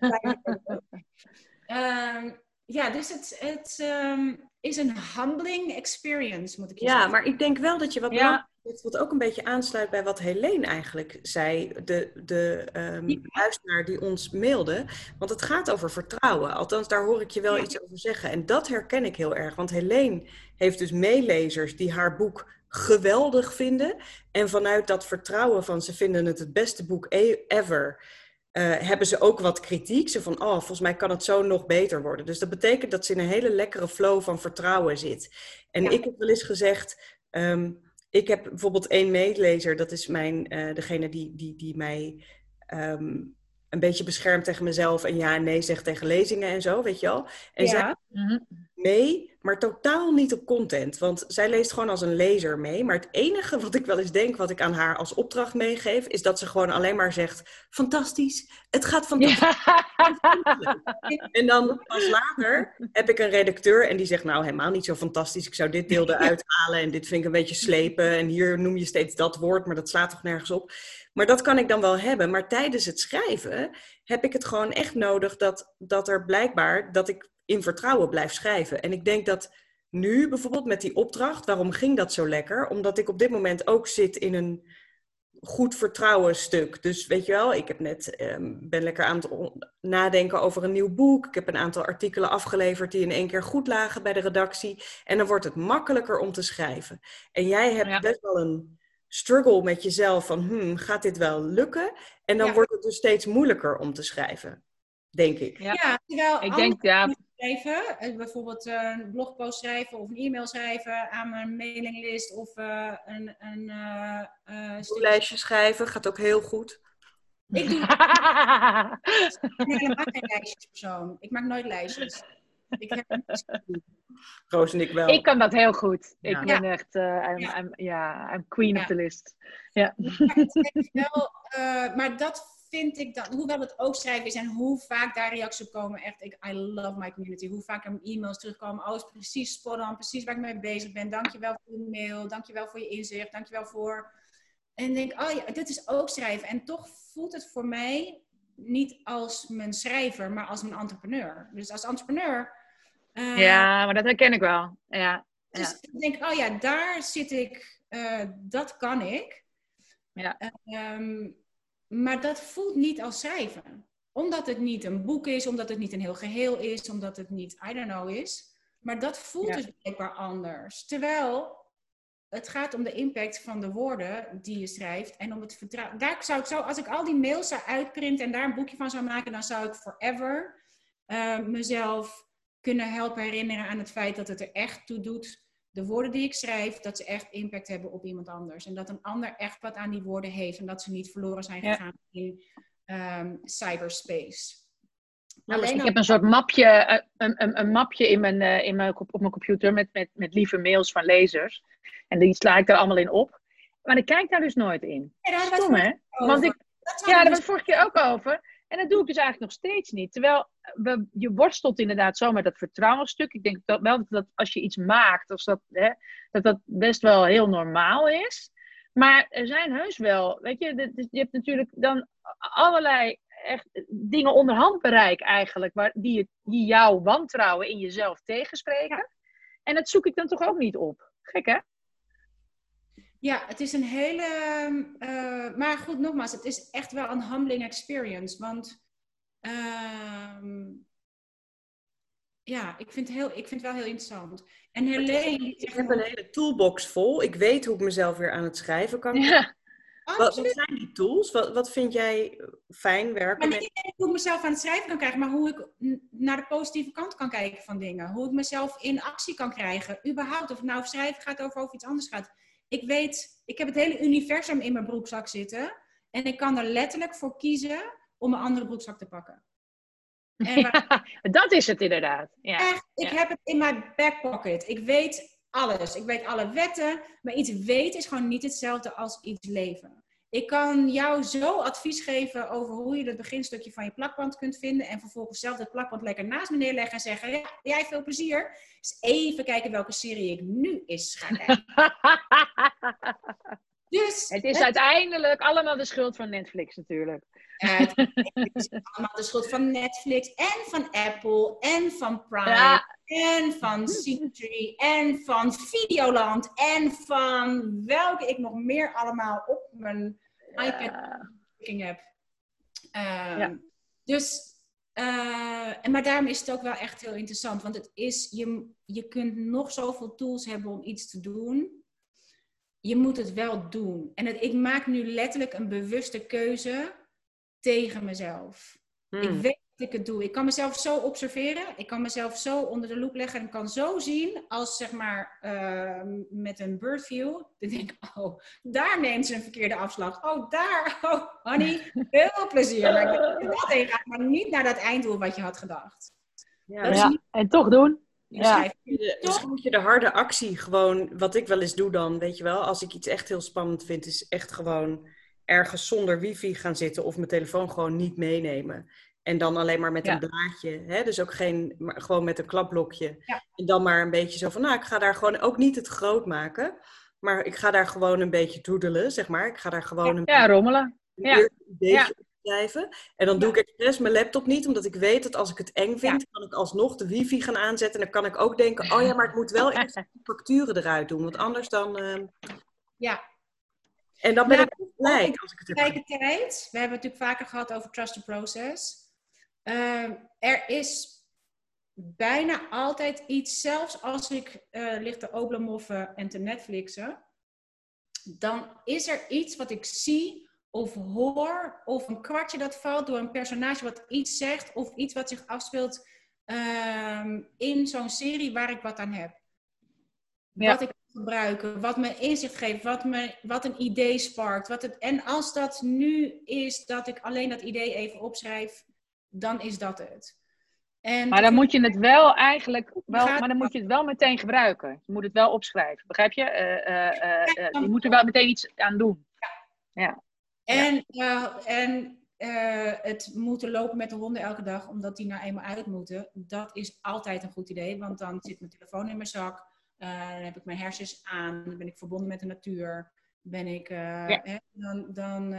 Ehm, ja, dus het, het ehm, is een humbling experience, moet ik je Ja, zeggen. maar ik denk wel dat je wat Ja. Zegt, wat ook een beetje aansluit bij wat Helene eigenlijk zei, de, de ehm, luisteraar die ons mailde. Want het gaat over vertrouwen. Althans, daar hoor ik je wel Ja. iets over zeggen. En dat herken ik heel erg. Want Helene heeft dus meelezers die haar boek geweldig vinden. En vanuit dat vertrouwen van ze vinden het het beste boek e- ever. eh, hebben ze ook wat kritiek. Ze van, oh, volgens mij kan het zo nog beter worden. Dus dat betekent dat ze in een hele lekkere flow van vertrouwen zit. En Ja. ik heb wel eens gezegd, ehm, ik heb bijvoorbeeld één meelezer, dat is mijn, eh, degene die, die, die mij ehm, een beetje beschermt tegen mezelf en ja en nee zegt tegen lezingen en zo, weet je wel. En zij Ja. Mhm. mee, maar totaal niet op content. Want zij leest gewoon als een lezer mee. Maar het enige wat ik wel eens denk, wat ik aan haar als opdracht meegeef, is dat ze gewoon alleen maar zegt: Fantastisch, het gaat fantastisch. Ja. En dan pas later heb ik een redacteur en die zegt: Nou, helemaal niet zo fantastisch. Ik zou dit deel eruit halen en dit vind ik een beetje slepen. En hier noem je steeds dat woord, maar dat slaat toch nergens op. Maar dat kan ik dan wel hebben. Maar tijdens het schrijven heb ik het gewoon echt nodig dat, dat er blijkbaar dat ik in vertrouwen blijf schrijven. En ik denk dat nu bijvoorbeeld met die opdracht, waarom ging dat zo lekker? Omdat ik op dit moment ook zit in een goed vertrouwen stuk. Dus weet je wel, ik heb net, ehm, ben lekker aan het nadenken over een nieuw boek. Ik heb een aantal artikelen afgeleverd die in één keer goed lagen bij de redactie. En dan wordt het makkelijker om te schrijven. En jij hebt Ja. best wel een struggle met jezelf van, hmm, gaat dit wel lukken? En dan Ja. wordt het dus steeds moeilijker om te schrijven, denk ik. Ja. Ja, terwijl Ik denk, ja, schrijven, eh, bijvoorbeeld eh, een blogpost schrijven of een e-mail schrijven aan mijn mailinglist of eh, een, een eh, eh, stukje- Lijstje schrijven gaat ook heel goed. Ik doe helemaal geen lijstjespersoon. Ik maak nooit lijstjes. Ik heb. Roos en ik wel. ik kan dat heel goed. Ik Ja. ben echt, eh, I'm, Ja. I'm- I'm queen Ja. of the list. Ja. Wel, eh, maar dat vind ik dan, hoewel het ook schrijven is en hoe vaak daar reacties op komen, echt, ik, I love my community. Hoe vaak er e-mails terugkomen, oh, is precies spot on, precies waar ik mee bezig ben. Dankjewel voor je mail, dankjewel voor je inzicht, dankjewel voor... En denk, oh ja, dit is ook schrijven. En toch voelt het voor mij niet als mijn schrijver, maar als mijn entrepreneur. Dus als entrepreneur... Uh, ja, maar dat herken ik wel. Ja. Dus ik denk, oh ja, daar zit ik, uh, dat kan ik. Ja. Uh, maar dat voelt niet als schrijven. Omdat het niet een boek is, omdat het niet een heel geheel is, omdat het niet, I don't know is. Maar dat voelt ja. dus blijkbaar anders. Terwijl het gaat om de impact van de woorden die je schrijft en om het vertrouwen. Daar zou ik zo, als ik al die mails zou uitprinten en daar een boekje van zou maken, dan zou ik forever uh, mezelf kunnen helpen herinneren aan het feit dat het er echt toe doet. De woorden die ik schrijf, dat ze echt impact hebben op iemand anders. En dat een ander echt wat aan die woorden heeft en dat ze niet verloren zijn gegaan ja. in um, cyberspace. Nou, Alleen ik heb een soort mapje, een, een, een mapje in mijn, uh, in mijn, op mijn computer met, met, met lieve mails van lezers. En die sla ik er allemaal in op. Maar ik kijk daar dus nooit in. Ja, Stom, hè? Want ik, ja, daar was het vorige keer ook over. En dat doe ik dus eigenlijk nog steeds niet. Terwijl we, je worstelt inderdaad zo met dat vertrouwensstuk. Ik denk dat wel dat als je iets maakt, of dat, hè, dat dat best wel heel normaal is. Maar er zijn heus wel, weet je, je hebt natuurlijk dan allerlei echt dingen onderhand bereik eigenlijk, waar, die, die jouw wantrouwen in jezelf tegenspreken. Ja. En dat zoek ik dan toch ook niet op. Gek hè? Ja, het is een hele. Uh, maar goed, nogmaals, het is echt wel een humbling experience. Want. Uh, ja, ik vind, heel, ik vind het wel heel interessant. En Helene. Ik heb een hele toolbox vol. Ik weet hoe ik mezelf weer aan het schrijven kan. Ja. Wat, wat, zijn die tools? Wat, wat vind jij fijn werken? Maar niet met... hoe ik mezelf aan het schrijven kan krijgen, maar hoe ik naar de positieve kant kan kijken van dingen. Hoe ik mezelf in actie kan krijgen. Überhaupt, of het nou schrijven gaat of over iets anders gaat ik weet, ik heb het hele universum in mijn broekzak zitten. En ik kan er letterlijk voor kiezen om een andere broekzak te pakken. Waar... dat is het inderdaad. Ja. Echt, ik heb het in mijn back pocket. Ik weet alles. Ik weet alle wetten. Maar iets weten is gewoon niet hetzelfde als iets leven. Ik kan jou zo advies geven over hoe je het beginstukje van je plakband kunt vinden. En vervolgens zelf het plakband lekker naast me neerleggen en zeggen: Ja, jij veel plezier. Dus even kijken welke serie ik nu eens ga kijken. dus, het is uiteindelijk allemaal de schuld van Netflix natuurlijk. het is allemaal de schuld van Netflix en van Apple en van Prime. En van Citree en van Videoland en van welke ik nog meer allemaal op mijn iPad heb. Um, ja. Dus, uh, maar daarom is het ook wel echt heel interessant. Want het is, je, je kunt nog zoveel tools hebben om iets te doen. Je moet het wel doen. En het, ik maak nu letterlijk een bewuste keuze tegen mezelf. Ik hmm. weet ik het doe. Ik kan mezelf zo observeren. Ik kan mezelf zo onder de loep leggen. En kan zo zien als zeg maar uh, met een birdview. Dan denk ik, oh, daar neemt ze een verkeerde afslag. Oh, daar. Oh, honey, veel plezier. Maar ik denk dat heen gaat, maar niet naar dat einddoel wat je had gedacht. Ja, ja. Niet... en toch doen. Ja. Dus moet je de harde actie gewoon, wat ik wel eens doe dan, weet je wel, als ik iets echt heel spannend vind, is echt gewoon ergens zonder wifi gaan zitten of mijn telefoon gewoon niet meenemen. En dan alleen maar met een blaadje. Hè? Dus ook geen, maar gewoon met een klapblokje. Ja. En dan maar een beetje zo van, nou, ik ga daar gewoon ook niet het groot maken. Maar ik ga daar gewoon een beetje doedelen, zeg maar. Ik ga daar gewoon een ja, rommelen. Ja. beetje schrijven. En dan doe ik expres mijn laptop niet, omdat ik weet dat als ik het eng vind, kan ik alsnog de wifi gaan aanzetten. En dan kan ik ook denken, oh ja, maar ik moet wel eerst de facturen eruit doen. Want anders dan... Uh... Ja, en dan ben nou, ik blij als ik het heb Tegelijkertijd, we hebben het natuurlijk vaker gehad over trust the process. Uh, er is bijna altijd iets, zelfs als ik uh, lig te oblamoffen en te Netflixen, dan is er iets wat ik zie of hoor, of een kwartje dat valt door een personage wat iets zegt, of iets wat zich afspeelt uh, in zo'n serie waar ik wat aan heb. Ja. Wat ik gebruiken, wat me inzicht geeft, wat, me, wat een idee sparkt. Wat het, en als dat nu is dat ik alleen dat idee even opschrijf, dan is dat het. En maar dan moet je het wel eigenlijk, wel, maar dan moet je het wel meteen gebruiken. Je moet het wel opschrijven, begrijp je? Uh, uh, je moet er wel meteen iets aan doen. Ja. ja. En, en eh, het moeten lopen met de honden elke dag, omdat die nou eenmaal uit moeten, dat is altijd een goed idee. Want dan zit mijn telefoon in mijn zak, dan heb ik mijn hersens aan, dan ben ik verbonden met de natuur, ben ik, uh, hè, dan, dan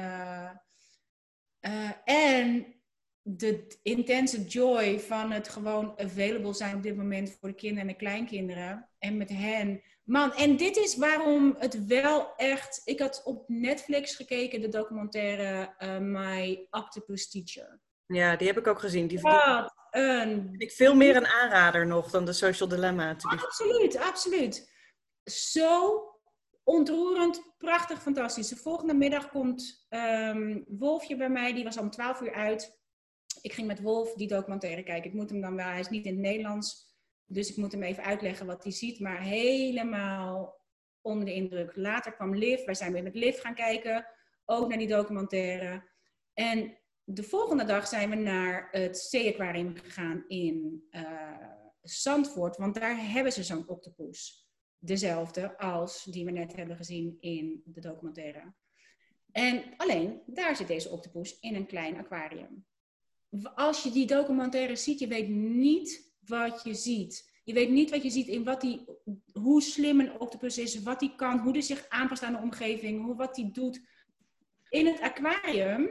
en de intense joy van het gewoon available zijn op dit moment voor de kinderen en de kleinkinderen en met hen. Man, en dit is waarom het wel echt. Ik had op Netflix gekeken, de documentaire uh, My Octopus Teacher. Ja, die heb ik ook gezien. Die Wat een... Ik veel meer een aanrader nog dan de Social Dilemma. Absoluut, absoluut. Zo ontroerend, prachtig, fantastisch. De volgende middag komt um, Wolfje bij mij, die was om 12 uur uit. Ik ging met Wolf die documentaire kijken. Ik moet hem dan wel, hij is niet in het Nederlands. Dus ik moet hem even uitleggen wat hij ziet. Maar helemaal onder de indruk. Later kwam Liv. Wij zijn weer met Liv gaan kijken. Ook naar die documentaire. En de volgende dag zijn we naar het zee-aquarium gegaan in uh, Zandvoort. Want daar hebben ze zo'n octopus. Dezelfde als die we net hebben gezien in de documentaire. En alleen, daar zit deze octopus in een klein aquarium. Als je die documentaire ziet, je weet niet wat je ziet. Je weet niet wat je ziet in wat die, hoe slim een octopus is, wat hij kan, hoe hij zich aanpast aan de omgeving, hoe, wat hij doet. In het aquarium,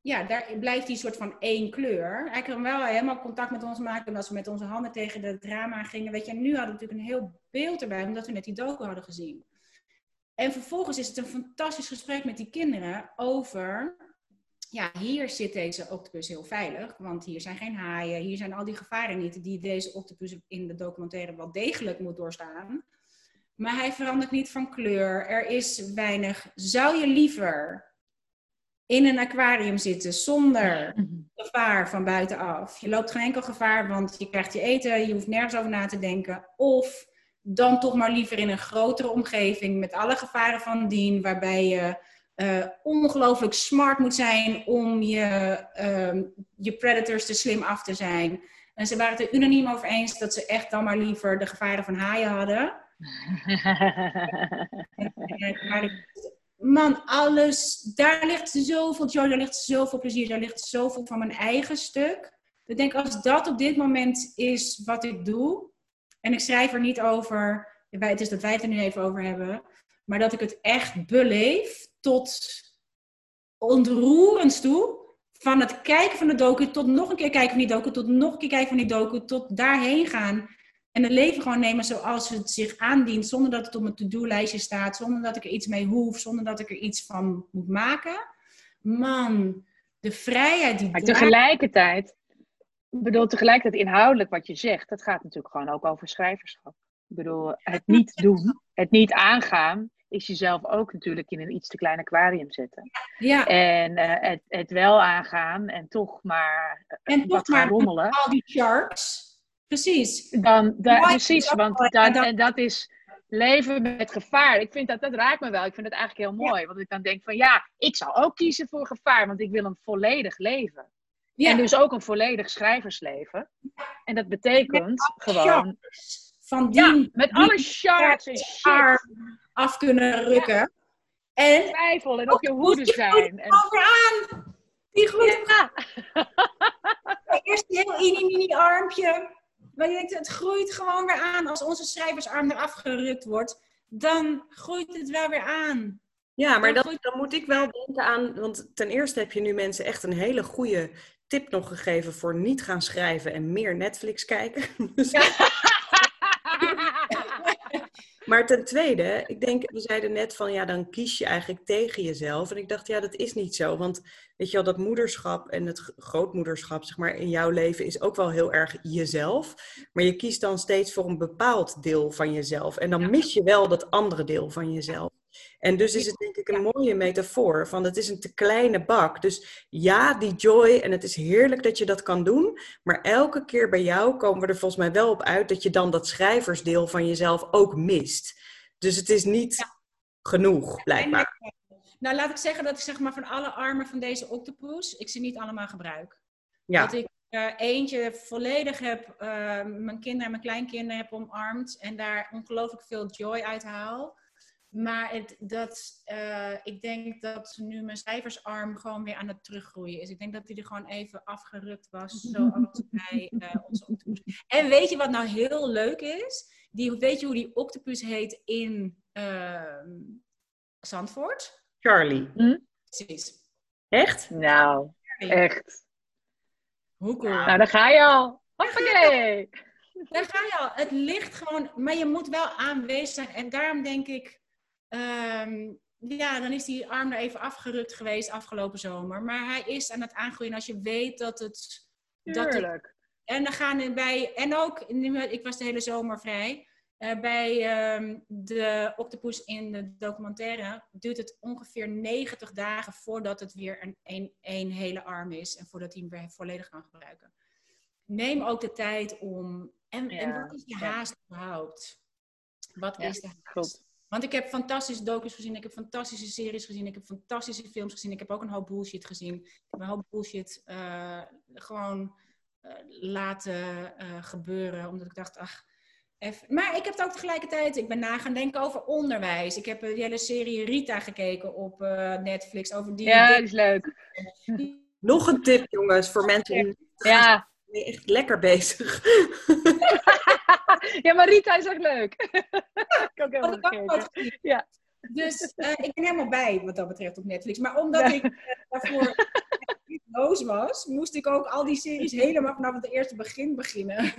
ja, daar blijft hij soort van één kleur. Hij kan wel helemaal contact met ons maken als we met onze handen tegen de drama gingen. Weet je, nu hadden we natuurlijk een heel beeld erbij, omdat we net die docu hadden gezien. En vervolgens is het een fantastisch gesprek met die kinderen over ja, hier zit deze octopus heel veilig, want hier zijn geen haaien, hier zijn al die gevaren niet die deze octopus in de documentaire wel degelijk moet doorstaan. Maar hij verandert niet van kleur, er is weinig. Zou je liever in een aquarium zitten zonder gevaar van buitenaf? Je loopt geen enkel gevaar, want je krijgt je eten, je hoeft nergens over na te denken. Of dan toch maar liever in een grotere omgeving met alle gevaren van dien, waarbij je uh, ongelooflijk smart moet zijn om je, uh, je predators te slim af te zijn. En ze waren het er unaniem over eens dat ze echt dan maar liever de gevaren van haaien hadden. Man, alles, daar ligt zoveel joy, daar ligt zoveel plezier, daar ligt zoveel van mijn eigen stuk. Ik denk, als dat op dit moment is wat ik doe, en ik schrijf er niet over, het is dat wij het er nu even over hebben, maar dat ik het echt beleef tot ontroerend toe. Van het kijken van de docu tot nog een keer kijken van die docu, tot nog een keer kijken van die docu, tot daarheen gaan. En het leven gewoon nemen zoals het zich aandient, zonder dat het op mijn to-do-lijstje staat, zonder dat ik er iets mee hoef, zonder dat ik er iets van moet maken. Man, de vrijheid die. Maar tegelijkertijd, ik bedoel, tegelijkertijd inhoudelijk wat je zegt, dat gaat natuurlijk gewoon ook over schrijverschap. Ik bedoel, het niet doen, het niet aangaan, is jezelf ook natuurlijk in een iets te klein aquarium zetten. Ja. En uh, het, het wel aangaan en toch maar uh, en wat maar rommelen. Al die sharks. Precies. Dan, da, precies, want dan, en dat is leven met gevaar. Ik vind dat, dat raakt me wel. Ik vind het eigenlijk heel mooi. Want ik dan denk van ja, ik zou ook kiezen voor gevaar, want ik wil een volledig leven. Ja. En dus ook een volledig schrijversleven. En dat betekent gewoon. Van die, ja, met alle sharks en shit af kunnen rukken. En twijfel en op je hoede zijn. En... aan! Die groeit ja. Eerst een heel mini mini armpje. Maar je denkt, het groeit gewoon weer aan. Als onze schrijversarm eraf gerukt wordt, dan groeit het wel weer aan. Ja, maar dan, dan moet ik wel denken aan, want ten eerste heb je nu mensen echt een hele goede tip nog gegeven voor niet gaan schrijven en meer Netflix kijken. Dus ja. Maar ten tweede, ik denk, we zeiden net van ja, dan kies je eigenlijk tegen jezelf. En ik dacht, ja, dat is niet zo. Want weet je wel, dat moederschap en het grootmoederschap, zeg maar, in jouw leven is ook wel heel erg jezelf. Maar je kiest dan steeds voor een bepaald deel van jezelf. En dan mis je wel dat andere deel van jezelf. En dus is het denk ik een mooie metafoor van het is een te kleine bak. Dus ja, die joy en het is heerlijk dat je dat kan doen. Maar elke keer bij jou komen we er volgens mij wel op uit dat je dan dat schrijversdeel van jezelf ook mist. Dus het is niet genoeg, blijkbaar. Nou, laat ik zeggen dat ik zeg maar van alle armen van deze octopus, ik ze niet allemaal gebruik. Ja. Dat ik uh, eentje volledig heb, uh, mijn kinderen en mijn kleinkinderen heb omarmd en daar ongelooflijk veel joy uit haal. Maar het, dat, uh, ik denk dat nu mijn cijfersarm gewoon weer aan het teruggroeien is. Ik denk dat hij er gewoon even afgerukt was, zoals bij uh, onze octopus. En weet je wat nou heel leuk is? Die, weet je hoe die octopus heet in uh, Zandvoort? Charlie. Hm? Precies. Echt? Nou, echt. Hoe cool. Nou, daar ga je al. Hoppakee. Daar ga je al. Het ligt gewoon, maar je moet wel aanwezig zijn. En daarom denk ik, um, ja, dan is die arm er even afgerukt geweest afgelopen zomer. Maar hij is aan het aangroeien als je weet dat het... Tuurlijk. Dat het, en dan gaan er bij, en ook, ik was de hele zomer vrij. Uh, bij um, de octopus in de documentaire duurt het ongeveer 90 dagen voordat het weer een, een, een hele arm is en voordat hij hem weer volledig kan gebruiken. Neem ook de tijd om. En, Ja, en wat is ja. haast überhaupt? Wat Ja, is de haast? klopt. Want ik heb fantastische docus gezien, ik heb fantastische series gezien, ik heb fantastische films gezien, ik heb ook een hoop bullshit gezien. Ik heb een hoop bullshit eh, gewoon eh, laten eh, gebeuren, omdat ik dacht, ach, even. Maar ik heb het ook tegelijkertijd, ik ben na gaan denken over onderwijs. Ik heb die hele serie Rita gekeken op eh, Netflix over die. Ja, dat is leuk. Nog een tip, jongens, voor mensen die Ja. echt lekker bezig. ja, maar Rita is echt leuk. ik ook helemaal ook. Ja. Dus eh, ik ben helemaal bij wat dat betreft op Netflix. Maar omdat Ja. ik eh, daarvoor niet boos was, moest ik ook al die series helemaal vanaf het eerste begin beginnen.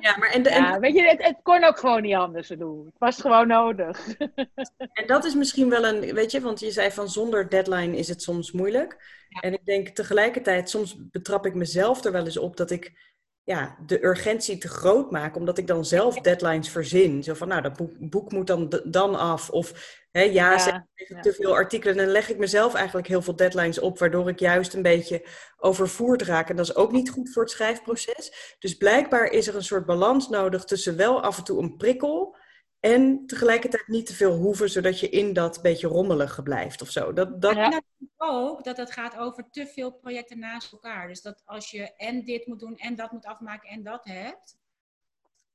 Ja, maar en, de, en, Ja, weet je, het, het kon ook gewoon niet anders te doen. Het was gewoon nodig. en dat is misschien wel een, weet je, want je zei van zonder deadline is het soms moeilijk. Ja. En ik denk tegelijkertijd, soms betrap ik mezelf er wel eens op dat ik ja, de urgentie te groot maak, omdat ik dan zelf deadlines verzin. Zo van, nou, dat boek, boek moet dan, dan af. Of hè, ja, zeg ja. te veel artikelen. En dan leg ik mezelf eigenlijk heel veel deadlines op, waardoor ik juist een beetje overvoerd raak. En dat is ook niet goed voor het schrijfproces. Dus blijkbaar is er een soort balans nodig tussen wel af en toe een prikkel en tegelijkertijd niet te veel hoeven, zodat je in dat beetje rommelige blijft of zo. Dat, dat, Ja. Ook dat het gaat over te veel projecten naast elkaar. Dus dat als je en dit moet doen en dat moet afmaken en dat hebt.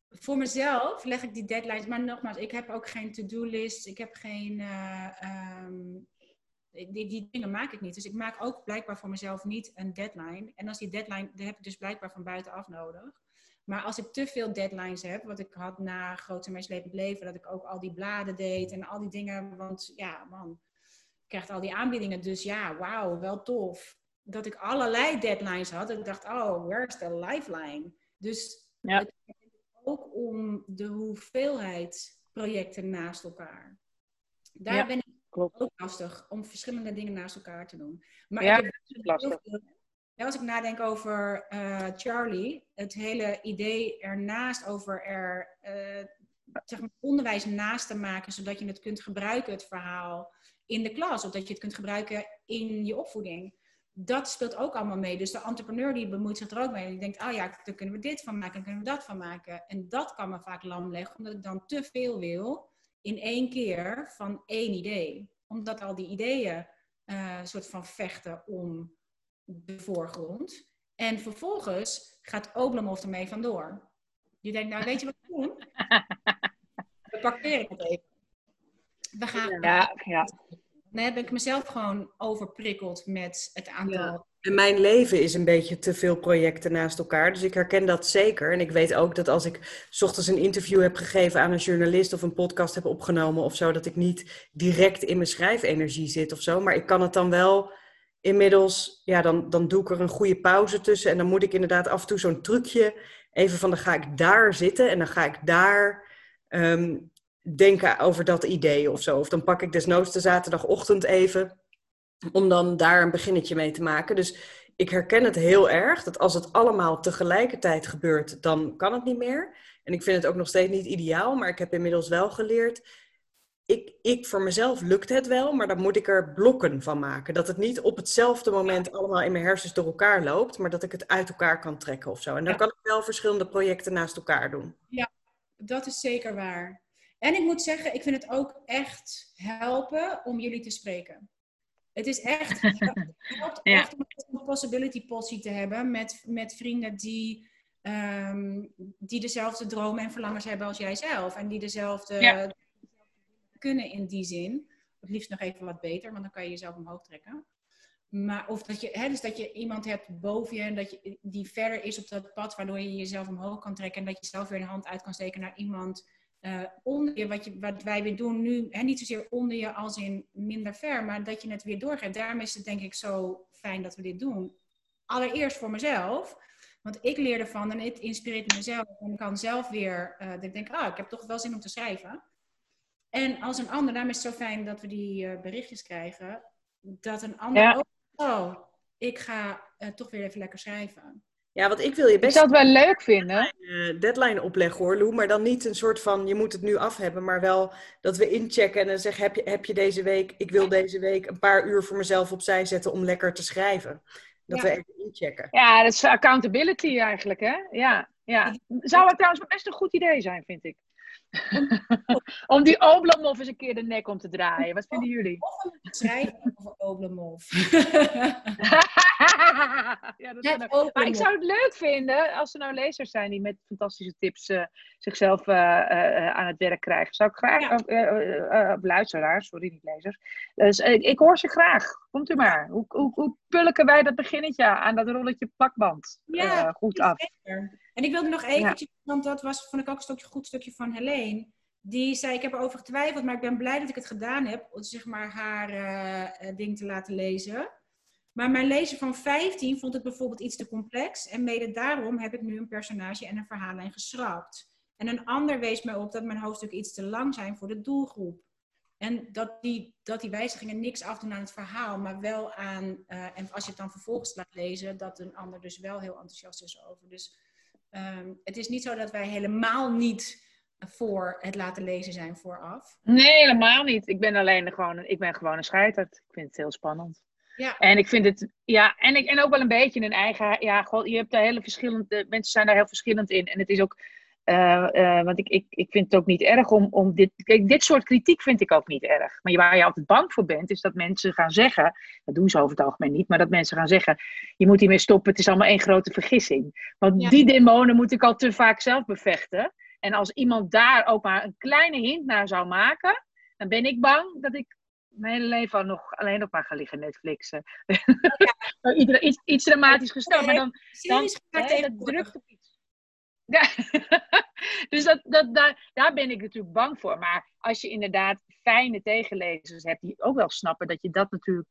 Voor mezelf leg ik die deadlines, maar nogmaals, ik heb ook geen to-do-list, ik heb geen. eh, ehm, die, die dingen maak ik niet. Dus ik maak ook blijkbaar voor mezelf niet een deadline. En als die deadline, die heb ik dus blijkbaar van buitenaf nodig. Maar als ik te veel deadlines heb, wat ik had na Groot en Meeslepend Leven, dat ik ook al die bladen deed en al die dingen. Want ja, man, ik krijg al die aanbiedingen. Dus ja, wauw, wel tof. Dat ik allerlei deadlines had. Ik dacht, oh, where's the lifeline? Dus Ja. het gaat ook om de hoeveelheid projecten naast elkaar. Daar Ja, ben ik Klopt. ook lastig om verschillende dingen naast elkaar te doen. Maar Ja, ik heb heel veel- ja, als ik nadenk over eh, Charlie, het hele idee ernaast over er eh, onderwijs naast te maken, zodat je het kunt gebruiken, het verhaal, in de klas, of dat je het kunt gebruiken in je opvoeding. Dat speelt ook allemaal mee. Dus de entrepreneur die bemoeit zich er ook mee. Die denkt, oh ja, daar kunnen we dit van maken, dan kunnen we dat van maken. En dat kan me vaak lam leggen, omdat ik dan te veel wil in één keer van één idee. Omdat al die ideeën eh soort van vechten om de voorgrond. En vervolgens gaat Oblomov ermee vandoor. Je denkt, nou weet je wat we doen? We parkeren het even. We gaan, Ja, ja. dan heb ik mezelf gewoon overprikkeld met het aantal. Ja. En mijn leven is een beetje te veel projecten naast elkaar. Dus ik herken dat zeker. En ik weet ook dat als ik 's ochtends een interview heb gegeven aan een journalist of een podcast heb opgenomen of zo, dat ik niet direct in mijn schrijfenergie zit of zo. Maar ik kan het dan wel inmiddels, ja, dan, dan doe ik er een goede pauze tussen. En dan moet ik inderdaad af en toe zo'n trucje even van dan ga ik daar zitten en dan ga ik daar ehm, denken over dat idee of zo. Of dan pak ik desnoods de zaterdagochtend even om dan daar een beginnetje mee te maken. Dus ik herken het heel erg dat als het allemaal tegelijkertijd gebeurt, dan kan het niet meer. En ik vind het ook nog steeds niet ideaal, maar ik heb inmiddels wel geleerd. Ik, ik voor mezelf lukt het wel, maar dan moet ik er blokken van maken. Dat het niet op hetzelfde moment allemaal in mijn hersens door elkaar loopt, maar dat ik het uit elkaar kan trekken of zo. En dan Ja. kan ik wel verschillende projecten naast elkaar doen. Dat is zeker waar. En ik moet zeggen, ik vind het ook echt helpen om jullie te spreken. Het is echt, het helpt Ja. echt om een possibility potsie te hebben met, met vrienden die, ehm, die dezelfde dromen en verlangens hebben als jij zelf. En die dezelfde... Ja. Kunnen in die zin. Het liefst nog even wat beter, want dan kan je jezelf omhoog trekken. Maar of dat je, hè, dus dat je iemand hebt boven je en dat je, die verder is op dat pad, waardoor je jezelf omhoog kan trekken en dat je zelf weer een hand uit kan steken naar iemand uh, onder je, wat, je, wat wij weer doen nu, hè, niet zozeer onder je als in minder ver, maar dat je het weer doorgeeft. Daarom is het denk ik zo fijn dat we dit doen. Allereerst voor mezelf, want ik leer ervan en het inspireert mezelf en kan zelf weer, uh, ik denk, ah, ik heb toch wel zin om te schrijven. En als een ander, daarom is het zo fijn dat we die uh, berichtjes krijgen, dat een ander ja. ook, oh, ik ga toch weer even lekker schrijven. Ja, want ik wil je best... Ik zou het wel leuk vinden. Deadline, deadline opleggen hoor, Lou. Maar dan niet een soort van, je moet het nu af hebben. Maar wel dat we inchecken en dan zeggen, heb je, heb je deze week... Ik wil deze week een paar uur voor mezelf opzij zetten om lekker te schrijven. Dat we even inchecken. Ja, dat is accountability eigenlijk, hè? Ja, ja. Zou het trouwens best een goed idee zijn, vind ik. om die Oblomov eens een keer de nek om te draaien. Wat vinden jullie? Schrijven over Oblomov. ja, dat maar ik zou het leuk vinden als er nou lezers zijn die met fantastische tips uh, zichzelf uh, uh, aan het werk krijgen. Zou ik graag, ja. luisteraars, sorry, niet lezers. Dus ik hoor ze graag. Komt u maar. Hoe, hoe, hoe pulken wij dat beginnetje aan dat rolletje plakband ja, goed af? Zeker. En ik wilde nog eventjes, want dat was, vond ik ook een stukje, goed stukje van Helene. Die zei, ik heb erover getwijfeld, maar ik ben blij dat ik het gedaan heb. Om zeg maar haar uh, ding te laten lezen. Maar mijn lezer van 15 vond het bijvoorbeeld iets te complex. En mede daarom heb ik nu een personage en een verhaallijn geschrapt. En een ander wees mij op dat mijn hoofdstukken iets te lang zijn voor de doelgroep. En dat die, dat die wijzigingen niks afdoen aan het verhaal, maar wel aan, uh, en als je het dan vervolgens laat lezen, dat een ander dus wel heel enthousiast is over. Dus um, het is niet zo dat wij helemaal niet voor het laten lezen zijn vooraf. Nee, helemaal niet. Ik ben alleen gewoon, ik ben gewoon een scheiterd. Ik vind het heel spannend. Ja. En ik vind het, ja, en, ik, en ook wel een beetje een eigen, ja, gewoon, je hebt daar hele verschillende, mensen zijn daar heel verschillend in. En het is ook, uh, uh, want ik, ik, ik vind het ook niet erg om, om dit, kijk, dit soort kritiek vind ik ook niet erg. Maar waar je altijd bang voor bent, is dat mensen gaan zeggen, dat doen ze over het algemeen niet, maar dat mensen gaan zeggen, je moet hiermee stoppen, het is allemaal één grote vergissing. Want ja. die demonen moet ik al te vaak zelf bevechten. En als iemand daar ook maar een kleine hint naar zou maken, dan ben ik bang dat ik mijn hele leven al nog alleen nog maar gaan liggen Netflixen. Ja. Iedereen, iets, iets dramatisch gesteld, maar dan, dan hè, dat drukt op iets. Ja. dus dat, dat, daar, daar ben ik natuurlijk bang voor. Maar als je inderdaad fijne tegenlezers hebt die ook wel snappen dat je dat natuurlijk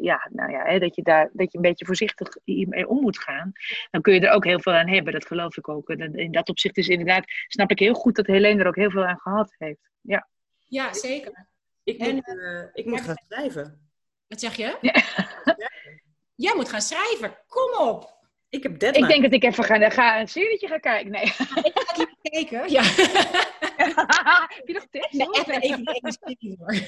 ja, nou ja, hè, dat, je daar, dat je een beetje voorzichtig mee om moet gaan, dan kun je er ook heel veel aan hebben. Dat geloof ik ook. In dat opzicht is inderdaad, snap ik heel goed dat Helene er ook heel veel aan gehad heeft. Ja, ja zeker. Ik en, moet, uh, ik moet gaan schrijven. Wat zeg je? Ja. Jij moet gaan schrijven. Kom op. Ik heb deadline. Ik denk dat ik even ga, ga een serietje ga kijken. Nee. Ik ga even kijken. Ja. heb je nog tips? Nee, even, even, even hoor.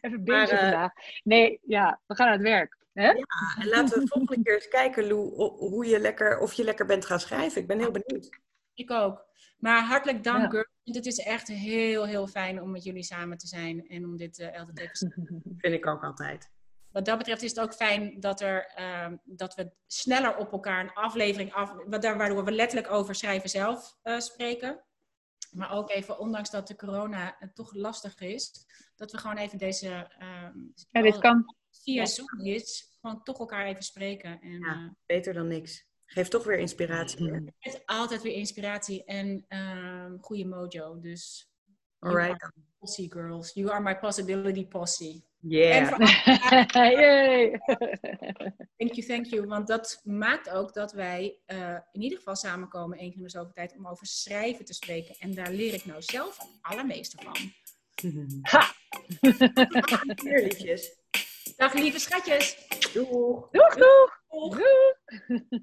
even bingen uh, vandaag. Nee, ja, we gaan aan het werk. Hè? Ja, en laten we volgende keer eens kijken, Lou, hoe je lekker, of je lekker bent gaan schrijven. Ik ben heel benieuwd. Ik ook. Maar hartelijk dank, ja. Het is echt heel, heel fijn om met jullie samen te zijn en om dit uh, altijd even... Vind ik ook altijd. Wat dat betreft is het ook fijn dat, er, uh, dat we sneller op elkaar een aflevering af... Waardoor we letterlijk over schrijven zelf uh, spreken. Maar ook even, ondanks dat de corona toch lastig is, dat we gewoon even deze... ja, dit kan. Via Zoom is, gewoon toch elkaar even spreken. En, ja, beter dan niks. Geeft toch weer inspiratie. Het geeft altijd weer inspiratie en um, goede mojo. Dus. Alright. Posse girls. You are my possibility posse. Yeah. Thank you, thank you. Want dat maakt ook dat wij uh, in ieder geval samenkomen één keer in de zoveel tijd om over schrijven te spreken. En daar leer ik nou zelf het allermeeste van. Ha! Dag lieve schatjes. Doeg. Doeg, doeg. doeg. doeg.